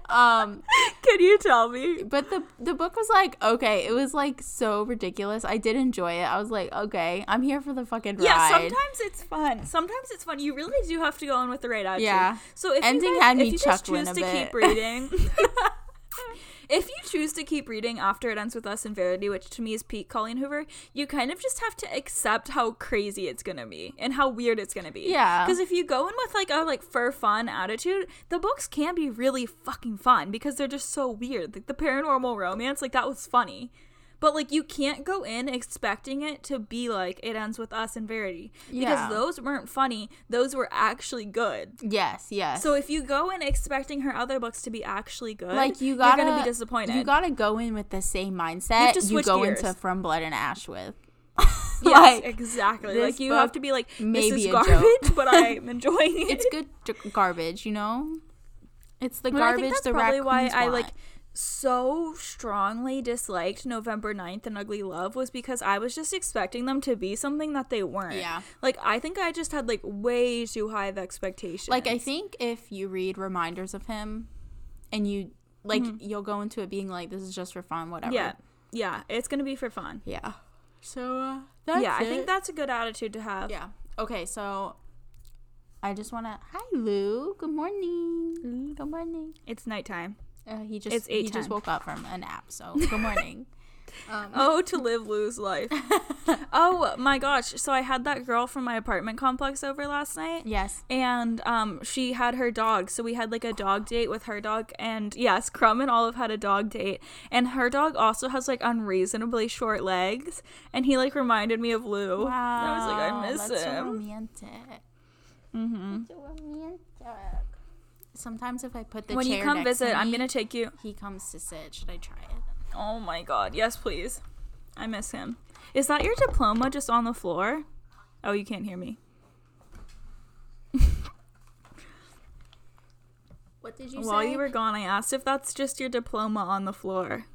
S1: um,
S2: Can you tell me?
S1: but the the book was like okay. It was like so ridiculous. I did enjoy it. I was like, okay, I'm here for the fucking ride.
S2: Yeah, sometimes it's fun. Sometimes it's fun. You really do have to go in with the right attitude.
S1: Yeah.
S2: So if
S1: Ending
S2: you guys,
S1: had
S2: if
S1: me
S2: you just
S1: chuckling
S2: choose to
S1: bit.
S2: keep reading, if you choose to keep reading after it ends with us and Verity, which to me is Pete Colleen Hoover, you kind of just have to accept how crazy it's gonna be and how weird it's gonna be.
S1: Yeah.
S2: Because if you go in with like a like for fun attitude, the books can be really fucking fun because they're just so weird. Like the paranormal romance, like that was funny. But like you can't go in expecting it to be like it ends with us and Verity because
S1: Yeah.
S2: those weren't funny. Those were actually good.
S1: Yes, yes.
S2: So if you go in expecting her other books to be actually good,
S1: like you gotta
S2: you're gonna be disappointed.
S1: You gotta go in with the same mindset you,
S2: switch
S1: go
S2: gears.
S1: into From Blood and Ash with.
S2: yes,
S1: like,
S2: exactly. Like you have to be like, this is garbage, but I'm enjoying it.
S1: it's good garbage, you know. It's the
S2: But I
S1: garbage
S2: think that's
S1: the
S2: probably why I
S1: want.
S2: like so strongly disliked November 9th and Ugly Love was because I was just expecting them to be something that they weren't.
S1: Yeah.
S2: Like I think I just had like way too high of expectations.
S1: Like I think if you read reminders of him, and you like,
S2: Mm-hmm.
S1: you'll go into it being like, "This is just for fun, whatever."
S2: Yeah. Yeah, it's going to be for fun.
S1: Yeah. So uh, that's
S2: yeah, I think that's a good attitude to have.
S1: Yeah. Okay, so I just want to. Hi, Lou. Good morning. Good morning.
S2: It's nighttime.
S1: Uh, he just
S2: It's
S1: he just woke up from a nap. So good morning. um,
S2: Oh, to live Lou's life. oh my gosh. So I had that girl from my apartment complex over last night.
S1: yes.
S2: And um, she had her dog, so we had like a dog date with her dog, and yes, Crumb and Olive had a dog date, and her dog also has like unreasonably short legs, and he like reminded me of Lou.
S1: Wow.
S2: And I was like, I miss
S1: that's So
S2: him.
S1: romantic.
S2: hmm
S1: So romantic. Sometimes if I put the
S2: When you come visit, I'm gonna take you.
S1: He comes to sit. Should I try it?
S2: Oh my god, yes, please. I miss him. Is that your diploma just on the floor? Oh, you can't hear me.
S1: What did you
S2: While
S1: say?
S2: you were gone, I asked if that's just your diploma on the floor.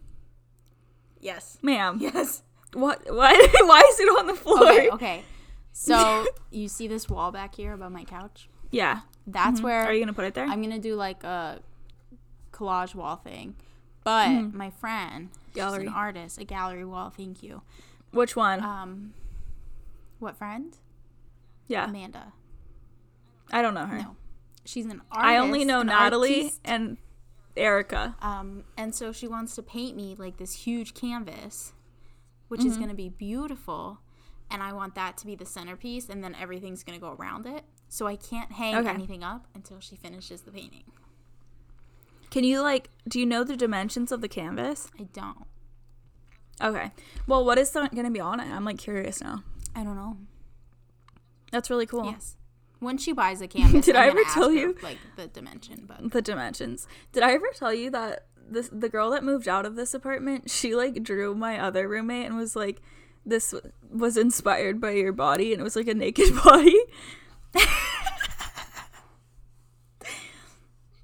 S1: yes.
S2: Ma'am.
S1: Yes.
S2: What? What? Why is it on the floor?
S1: Okay, okay. So you see this wall back here above my couch?
S2: Yeah.
S1: That's where
S2: Are you gonna put it there?
S1: I'm gonna do like a collage wall thing. But my friend, she's
S2: Gallery.
S1: an artist, a gallery wall. Thank you.
S2: Which one?
S1: Um, what friend?
S2: yeah.
S1: Amanda.
S2: I don't know her.
S1: No, she's an artist.
S2: I only know Natalie
S1: artiste.
S2: and Erica.
S1: Um, and so she wants to paint me like this huge canvas, which is
S2: Mm-hmm.
S1: going to be beautiful. And I want that to be the centerpiece, and then everything's going to go around it. So I can't hang
S2: Okay.
S1: anything up until she finishes the painting.
S2: Can you like? Do you know the dimensions of the canvas?
S1: I don't.
S2: Okay. Well, what is going to be on it? I'm like curious now.
S1: I don't know.
S2: That's really cool.
S1: Yes. When she buys a canvas,
S2: Did
S1: I'm
S2: I ever tell
S1: her,
S2: you?
S1: like the dimension? But
S2: The dimensions. Did I ever tell you that this the girl that moved out of this apartment? She like drew my other roommate and was like, "This was inspired by your body," and it was like a naked body.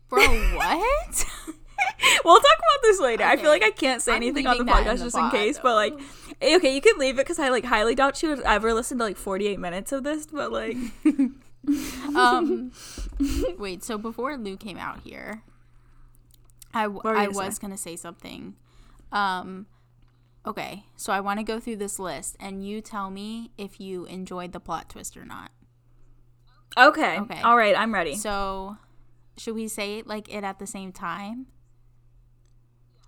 S1: bro, what?
S2: we'll talk about this later. I feel like I can't say
S1: I'm
S2: anything on the
S1: that in
S2: podcast
S1: the
S2: just in
S1: pod,
S2: case, but like, okay, you can leave it because I like highly doubt she would ever listen to like 48 minutes of this, but like,
S1: um, wait. So before Lou came out here, I w- I was
S2: say?
S1: gonna say something. Um, okay. So I want to go through this list, and you tell me if you enjoyed the plot twist or not.
S2: Okay,
S1: Okay.
S2: all right, I'm ready.
S1: So, should we say like it at the same time?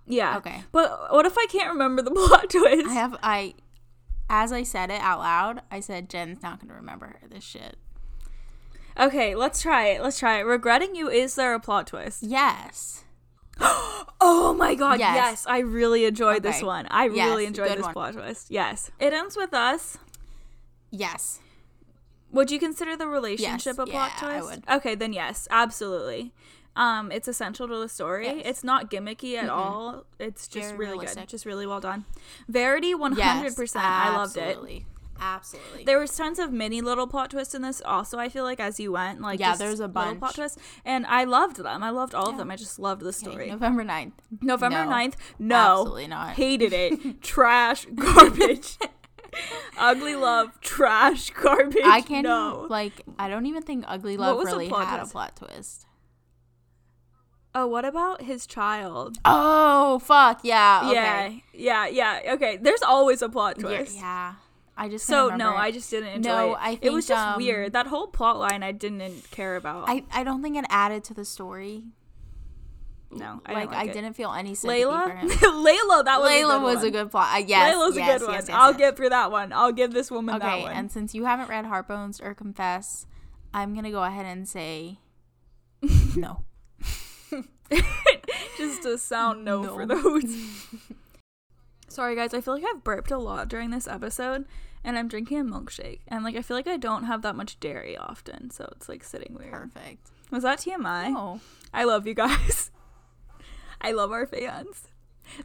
S2: yeah.
S1: Okay.
S2: But what if I can't remember the plot twist?
S1: I have I, as I said it out loud, I said Jen's not gonna remember this shit.
S2: okay, let's try it. Let's try it. Regretting you, is there a plot twist?
S1: Yes.
S2: Oh my god, yes.
S1: Yes.
S2: I really enjoyed this one. I
S1: Yes,
S2: really enjoyed this
S1: one.
S2: plot twist. Yes. It ends with us.
S1: Yes.
S2: Would you consider the relationship a plot
S1: yeah, I
S2: twist?
S1: would.
S2: Okay, then yes, absolutely. Um, it's essential to the story.
S1: Yes.
S2: It's not gimmicky at all. It's just
S1: Very
S2: really
S1: realistic.
S2: good. Just really well done. Verity, one hundred percent. I loved it.
S1: absolutely.
S2: There was tons of mini little plot twists in this. Also, I feel like as you went, like
S1: Yeah, there's a
S2: little
S1: bunch.
S2: plot twists, and I loved them. I loved all of them. I just loved the
S1: Okay,
S2: story.
S1: November 9th.
S2: November
S1: No.
S2: 9th, no,
S1: Absolutely not.
S2: Hated it. trash, garbage. Ugly love, trash, garbage.
S1: I can't
S2: no.
S1: like I don't even think Ugly Love really had
S2: twist?
S1: a plot twist.
S2: oh, what about his child?
S1: Oh fuck yeah. Okay.
S2: Yeah, yeah, yeah. Okay, there's always a plot twist.
S1: yeah. I just
S2: So no,
S1: remember
S2: I just didn't enjoy
S1: No,
S2: it.
S1: I
S2: it was just
S1: um,
S2: weird. That whole plot line I didn't care about.
S1: I, I don't think it added to the story.
S2: No, I
S1: like,
S2: didn't like
S1: I
S2: it.
S1: didn't feel any sympathy
S2: Layla,
S1: for him.
S2: Layla, that was a
S1: Layla
S2: good
S1: was
S2: one.
S1: a good plot. Uh, yes,
S2: Layla's
S1: yes,
S2: a good
S1: yes,
S2: one.
S1: yes,
S2: I'll
S1: yes.
S2: get through that one. I'll give this woman that
S1: Okay,
S2: one.
S1: and since you haven't read Heartbones or Confess, I'm gonna go ahead and say no.
S2: just a sound no, for those. Sorry guys, I feel like I've burped a lot during this episode and I'm drinking a milkshake and like I feel like I don't have that much dairy often, so it's like sitting weird.
S1: Perfect.
S2: Was that TMI?
S1: No.
S2: I love you guys. I love our fans.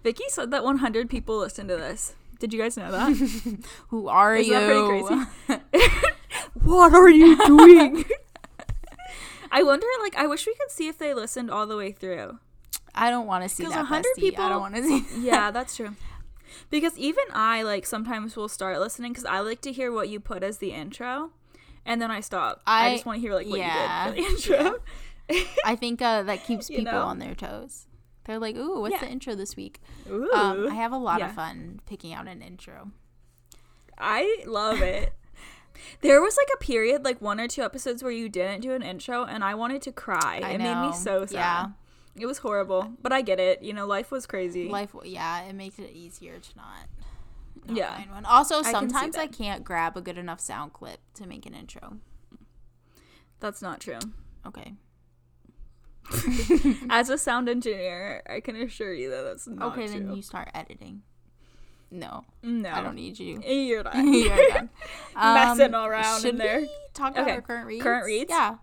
S2: Vicky said that 100 people listen to this. Did you guys know that?
S1: Who are
S2: Isn't
S1: you?
S2: that pretty crazy? what are you doing? I wonder, like, I wish we could see if they listened all the way through.
S1: I don't want to see that.
S2: 100
S1: bestie. I don't want to see.
S2: Yeah, that's true. Because even I, like, sometimes will start listening because I like to hear what you put as the intro. And then I stop. I,
S1: I-
S2: just want to hear, like, what
S1: yeah,
S2: you did for the intro.
S1: I think uh, that keeps
S2: You
S1: people
S2: know?
S1: on their toes. They're like, "Ooh, what's
S2: Yeah.
S1: the intro this week?"
S2: Ooh.
S1: Um, I have a lot
S2: Yeah.
S1: of fun picking out an intro.
S2: I love it. There was like a period, like one or two episodes, where you didn't do an intro, and I wanted to cry.
S1: I
S2: it made me so sad.
S1: Yeah.
S2: It was horrible, but I get it. You know, life was crazy.
S1: Life, yeah, it makes it easier to not. not
S2: Yeah.
S1: find one. Also,
S2: can see
S1: sometimes I can't grab a good enough sound clip to make an intro.
S2: That's not true.
S1: Okay.
S2: As a sound engineer, I can assure you that that's not
S1: okay,
S2: true.
S1: then you start editing. No,
S2: no,
S1: I don't need you.
S2: You're not.
S1: You're done.
S2: Messing
S1: Um,
S2: around
S1: should
S2: in there.
S1: we talk about
S2: Okay,
S1: our current reads?
S2: current reads?
S1: Yeah.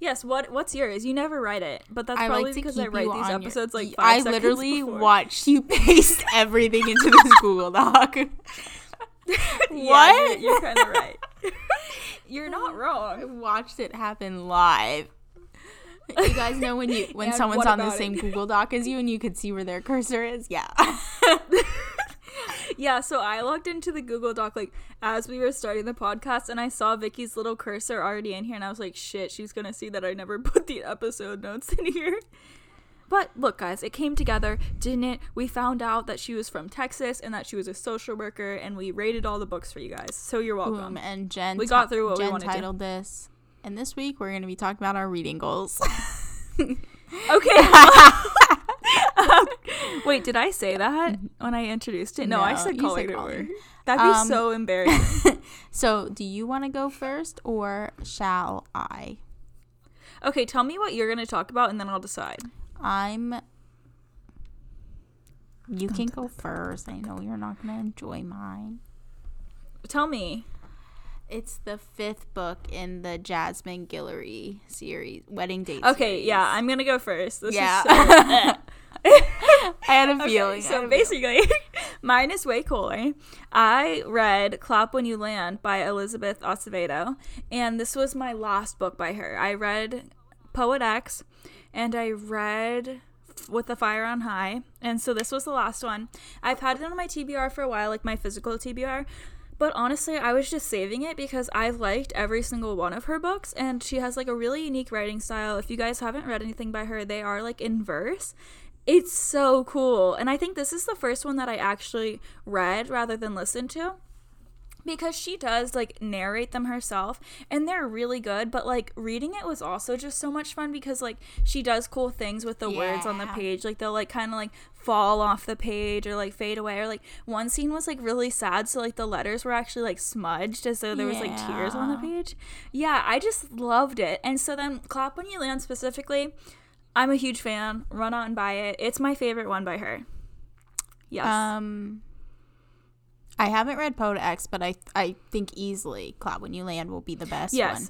S2: Yes. What What's yours? You never write it, but that's
S1: I
S2: probably
S1: like
S2: because I write these
S1: on your-
S2: episodes like five
S1: I literally
S2: before.
S1: watched you paste everything into this Google Doc.
S2: Yeah,
S1: What?
S2: you're, you're kind of right. you're not wrong.
S1: I watched it happen live. You guys know when you when
S2: And
S1: someone's on the same
S2: it?
S1: Google Doc as you and you can see where their cursor is? Yeah.
S2: Yeah, so I logged into the Google Doc like as we were starting the podcast and I saw Vicky's little cursor already in here and I was like, shit, she's gonna see that I never put the episode notes in here. But look, guys, it came together, didn't it? We found out that she was from Texas and that she was a social worker, and we rated all the books for you guys. So you're welcome.
S1: Boom. And Jen,
S2: We got through what we
S1: Jen
S2: wanted to.
S1: titled this. And this week we're going to be talking about our reading goals.
S2: Okay. Um, wait, did I say that when I introduced it? No, I
S1: No,
S2: said calling
S1: said
S2: it
S1: calling.
S2: That'd be
S1: Um,
S2: so embarrassing.
S1: so, do you want to go first or shall I?
S2: okay, tell me what you're gonna talk about, and then I'll decide.
S1: I'm. You can go first. I know you're not going to enjoy mine.
S2: Tell me.
S1: It's the fifth book in the Jasmine Guillory series, Wedding Date.
S2: Okay,
S1: series.
S2: yeah, I'm gonna go first. This
S1: Yeah.
S2: is so-
S1: I had a feeling. I
S2: so
S1: a feeling.
S2: basically, mine is way cooler. I read "Clap When You Land" by Elizabeth Acevedo, and this was my last book by her. I read Poet X, and I read With the Fire on High, and so this was the last one. I've had it on my TBR for a while, like my physical TBR. But honestly, I was just saving it because I've liked every single one of her books, and she has like a really unique writing style. If you guys haven't read anything by her, they are like in verse. It's so cool. And I think this is the first one that I actually read rather than listened to because she does like narrate them herself and they're really good but like reading it was also just so much fun because like she does cool things with the words on the page. Like they'll like kind of like fall off the page or like fade away. Or like one scene was like really sad so like the letters were actually like smudged as though there was like tears on the page. Yeah i just loved it. And so then clap when you land specifically i'm a huge fan. Run out and buy it. It's my favorite one by her. Yes.
S1: Um, I haven't read Poet X, but I I think easily Clap When You Land will be the best
S2: Yes.
S1: one.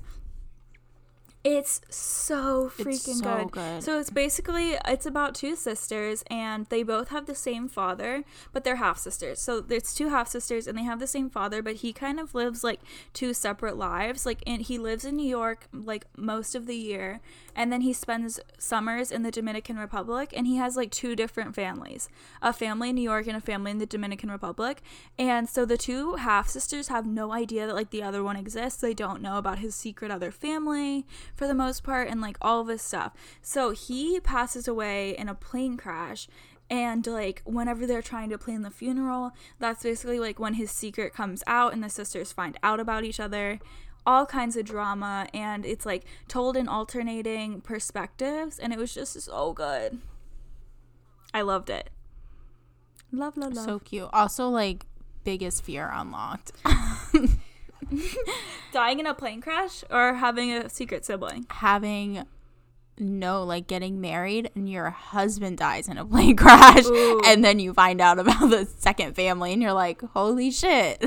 S2: It's so
S1: It's
S2: freaking
S1: so
S2: good.
S1: good.
S2: So it's basically it's about two sisters and they both have the same father, but they're half sisters. So there's two half sisters and they have the same father, but he kind of lives like two separate lives. Like and he lives in New York like most of the year and then he spends summers in the Dominican Republic and he has like two different families. A family in New York and a family in the Dominican Republic. And so the two half sisters have no idea that like the other one exists. They don't know about his secret other family for the most part and like all of this stuff. So he passes away in a plane crash and like whenever they're trying to plan the funeral, that's basically like when his secret comes out and the sisters find out about each other. All kinds of drama and it's like told in alternating perspectives and it was just so good. I loved it. Love, love, love.
S1: So cute. Also, like biggest fear unlocked.
S2: Dying in a plane crash or having a secret sibling?
S1: Having no like getting married and your husband dies in a plane crash
S2: Ooh.
S1: and then you find out about the second family and you're like holy shit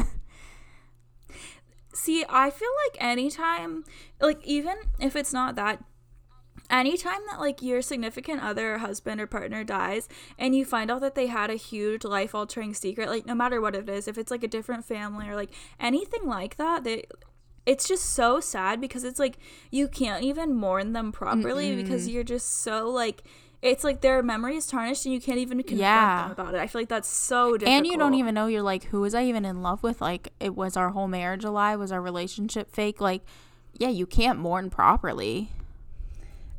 S2: See, I feel like anytime, like even if it's not that, anytime that like your significant other, or husband, or partner dies, and you find out that they had a huge life altering secret, like no matter what it is, if it's like a different family or like anything like that, they. It's just so sad because it's like you can't even mourn them properly because you're just so like it's like their memory is tarnished and you can't even confront
S1: Yeah.
S2: them about it. I feel like that's so difficult.
S1: and you don't even know you're like who was i even in love with like it was our whole marriage a lie was our relationship fake like yeah you can't mourn properly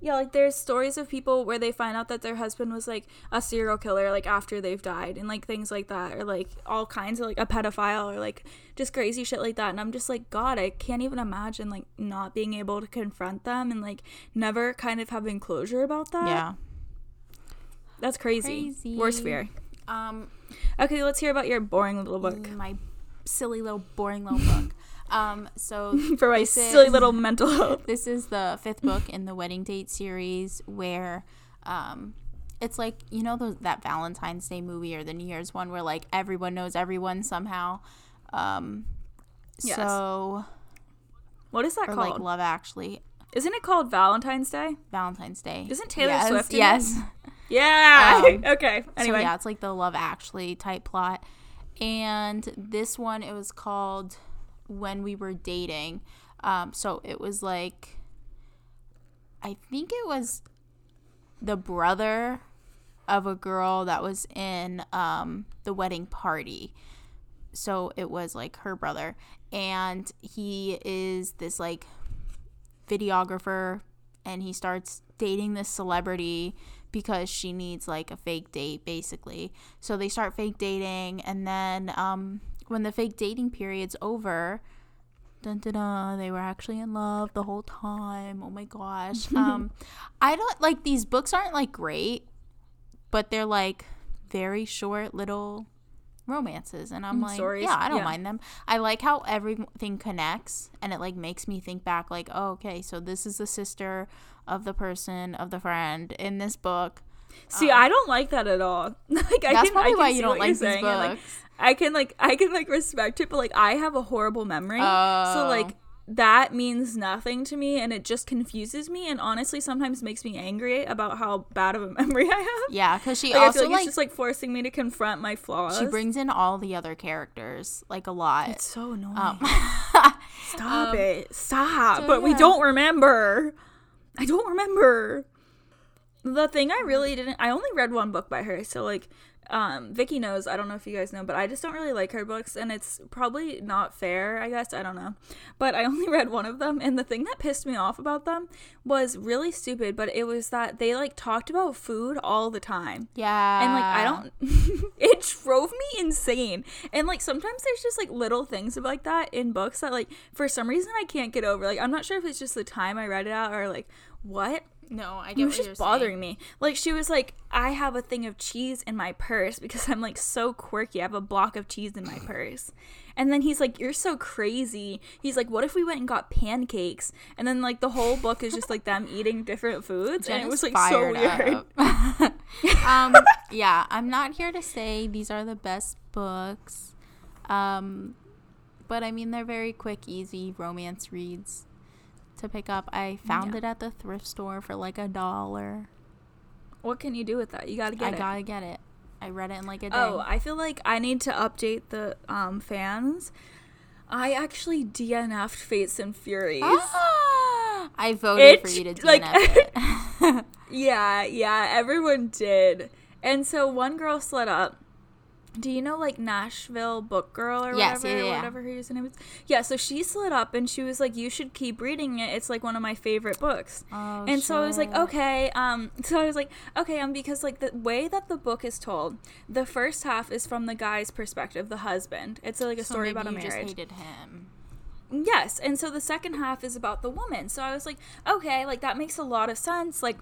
S2: Yeah, like there's stories of people where they find out that their husband was like a serial killer like after they've died and like things like that or like all kinds of like a pedophile or like just crazy shit like that and I'm just like god, I can't even imagine like not being able to confront them and like never kind of having closure about that.
S1: yeah
S2: That's crazy.
S1: Crazy.
S2: Worst fear.
S1: um
S2: Okay, let's hear about your boring little book.
S1: my silly little boring little book um so
S2: For my silly
S1: is-
S2: little mental health.
S1: this is the fifth book in the wedding date series where um it's like you know those that valentine's day movie or the new year's one where like everyone knows everyone somehow um
S2: Yes.
S1: so
S2: What is that
S1: or
S2: called?
S1: like love actually
S2: Isn't it called Valentine's Day?
S1: valentine's day
S2: Isn't Taylor
S1: yes,
S2: Swift in it?
S1: yes
S2: Yeah.
S1: Um,
S2: okay. Anyway.
S1: So yeah, it's like the Love Actually type plot. And this one, it was called When We Were Dating. Um, so it was like, I think it was the brother of a girl that was in um, the wedding party. so it was like her brother and he is this like videographer and he starts dating this celebrity because she needs like a fake date basically so they start fake dating and then um when the fake dating period's over dun, dun, dun, they were actually in love the whole time. Oh my gosh. Um i don't like these books aren't like great but they're like very short little romances and i'm
S2: Mm,
S1: like
S2: stories,
S1: yeah i don't
S2: yeah.
S1: mind them. I like how everything connects and it like makes me think back like oh okay so this is the sister of the person of the friend in this book.
S2: See, I don't like that at all. like, I
S1: that's
S2: can,
S1: probably
S2: I can
S1: why you don't like these
S2: saying, and, like,
S1: books
S2: I can like I can like respect it, but like I have a horrible memory. So
S1: Oh.
S2: like that means nothing to me and it just confuses me and honestly sometimes makes me angry about how bad of a memory I have.
S1: yeah because she
S2: Like, I
S1: also
S2: feel like,
S1: like,
S2: it's just like forcing me to confront my flaws.
S1: she brings in all the other characters like a lot
S2: it's so annoying.
S1: um,
S2: Stop it. Stop.
S1: so
S2: but we don't remember. I don't remember. The thing I really didn't I only read one book by her. So like um Vicky knows, I don't know if you guys know, but I just don't really like her books and it's probably not fair, I guess, I don't know. But I only read one of them and the thing that pissed me off about them was really stupid, but it was that they like talked about food all the time
S1: yeah
S2: and like I don't it drove me insane. And like sometimes there's just like little things like that in books that like for some reason I can't get over. Like I'm not sure if it's just the time I read it at or like what.
S1: No i
S2: It
S1: get
S2: was
S1: what you're
S2: just bothering
S1: saying.
S2: me. Like she was like, I have a thing of cheese in my purse because I'm like so quirky. I have a block of cheese in my purse. And then he's like, You're so crazy. He's like, What if we went and got pancakes? And then like the whole book is just like them eating different foods.
S1: Jen
S2: and it was like so weird.
S1: um, yeah, I'm not here to say these are the best books, um, but I mean they're very quick, easy romance reads to pick up. I found
S2: Yeah.
S1: it at the thrift store for like a dollar.
S2: What can you do with that? You gotta get
S1: I
S2: it.
S1: I gotta get it. I read it in like a day.
S2: Oh, I feel like I need to update the um, fans. I actually DNF'd Fates and Furies.
S1: Ah! I voted for you to DNF
S2: like-
S1: it.
S2: Yeah, yeah, everyone did. And so one girl slid up. Do you know like Nashville Book Girl or
S1: Yes,
S2: whatever,
S1: yeah, yeah.
S2: whatever her username is? Yeah, so she slid up and she was like, "You should keep reading it. It's like one of my favorite books."
S1: Oh,
S2: and so I was like, okay. Um, so I was like, okay, um, because like the way that the book is told, the first half is from the guy's perspective, the husband. It's like a
S1: So
S2: story about a marriage.
S1: Just hated him.
S2: Yes, and so the second half is about the woman. So I was like, okay, like that makes a lot of sense. Like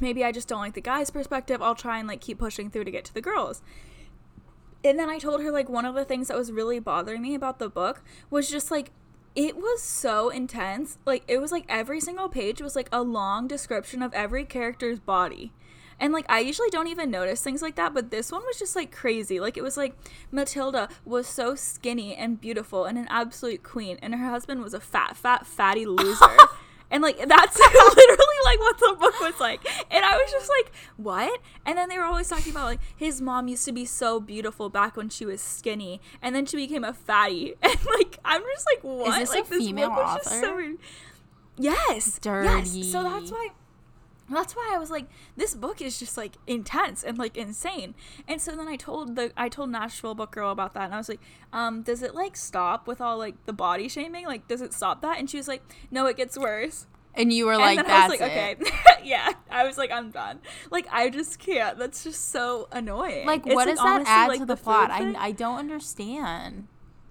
S2: maybe I just don't like the guy's perspective. I'll try and like keep pushing through to get to the girls. And then I told her like one of the things that was really bothering me about the book was just like it was so intense. Like it was like every single page was like a long description of every character's body. And like I usually don't even notice things like that, but this one was just like crazy. Like it was like Matilda was so skinny and beautiful and an absolute queen, and her husband was a fat, fat, fatty loser. and like that's literally like what the book was like. And I was just like, what? And then they were always talking about like his mom used to be so beautiful back when she was skinny, and then she became a fatty. And like I'm just like, what?
S1: this a
S2: like
S1: female
S2: book was just so
S1: author?
S2: weird. Yes. Yes. So that's
S1: Dirty.
S2: Why that's why I was like, this book is just like intense and like insane. And so then I told the I told Nashville Book Girl about that, and I was like, um, does it like stop with all like the body shaming? Like, does it stop that? And she was like, no, it gets worse.
S1: And you were like,
S2: and
S1: that's
S2: was like,
S1: it.
S2: okay, yeah. I was like, I'm done. Like, I just can't. That's just so annoying.
S1: Like,
S2: It's,
S1: what does that
S2: honestly,
S1: add
S2: like,
S1: to the,
S2: food
S1: plot? I, I don't understand.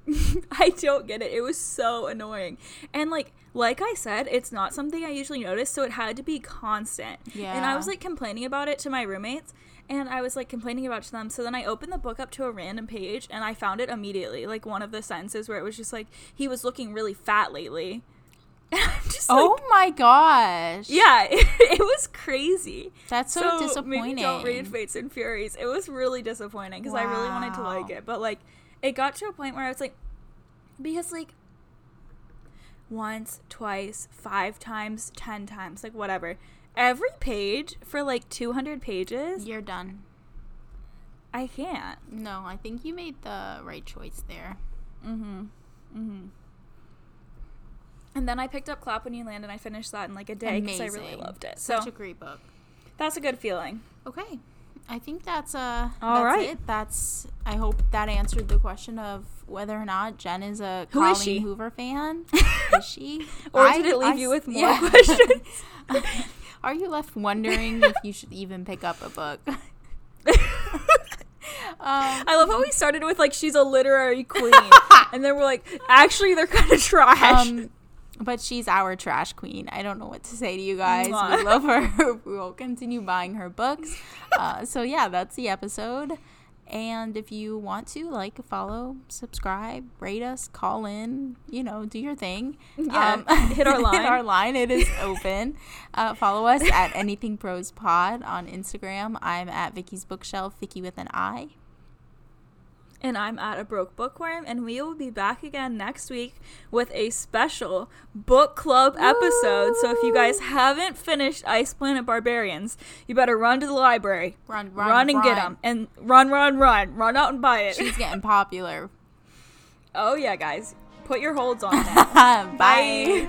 S2: I don't get it. It was so annoying. And like like I said, it's not something I usually notice, so it had to be constant. Yeah. And I was like complaining about it to my roommates and I was like complaining about it to them. So then I opened the book up to a random page and I found it immediately. Like one of the sentences where it was just like he was looking really fat lately. And I'm just like
S1: oh my gosh.
S2: yeah, it, it was crazy.
S1: That's so, disappointing.
S2: Maybe don't read Fates and Furies. It was really disappointing because I really wanted to like it, but like it got to a point where I was like, because like once, twice, five times, ten times, like whatever, every page for like two hundred pages,
S1: You're done.
S2: I can't.
S1: No, I think you made the right choice there.
S2: Mm-hmm. Mm-hmm. And then I picked up Clap When You Land and I finished that in like a day because I really loved it. So
S1: Such a great book.
S2: that's a good feeling.
S1: Okay. I think that's uh
S2: All
S1: that's
S2: right.
S1: it. That's I hope that answered the question of whether or not Jen is a
S2: Who
S1: Colleen
S2: is she?
S1: Hoover fan. is she?
S2: Or
S1: I-
S2: did it leave
S1: I
S2: you with more
S1: yeah.
S2: questions?
S1: Are you left wondering if you should even pick up a book? um,
S2: I love how we started with like she's a literary queen, and then we're like, actually, they're kind of trash.
S1: um, but she's our trash queen. I don't know what to say to you guys.
S2: Mwah.
S1: We love her. we will continue buying her books. Uh, so yeah, that's the episode. And if you want to, like, follow, subscribe, rate us, call in, you know, do your thing.
S2: Yeah, hit our line.
S1: hit our line. It is open. uh, follow us at Anything Pros Pod on Instagram. I'm at Vicky's Bookshelf, Vicky with an I.
S2: and I'm at a broke bookworm, and we will be back again next week with a special book club episode. So if you guys haven't finished Ice Planet Barbarians, you better run to the library,
S1: Run,
S2: run,
S1: run,
S2: and get them, and run, run, run, run out and buy it.
S1: She's getting popular.
S2: oh yeah, guys, put your holds on now.
S1: Bye.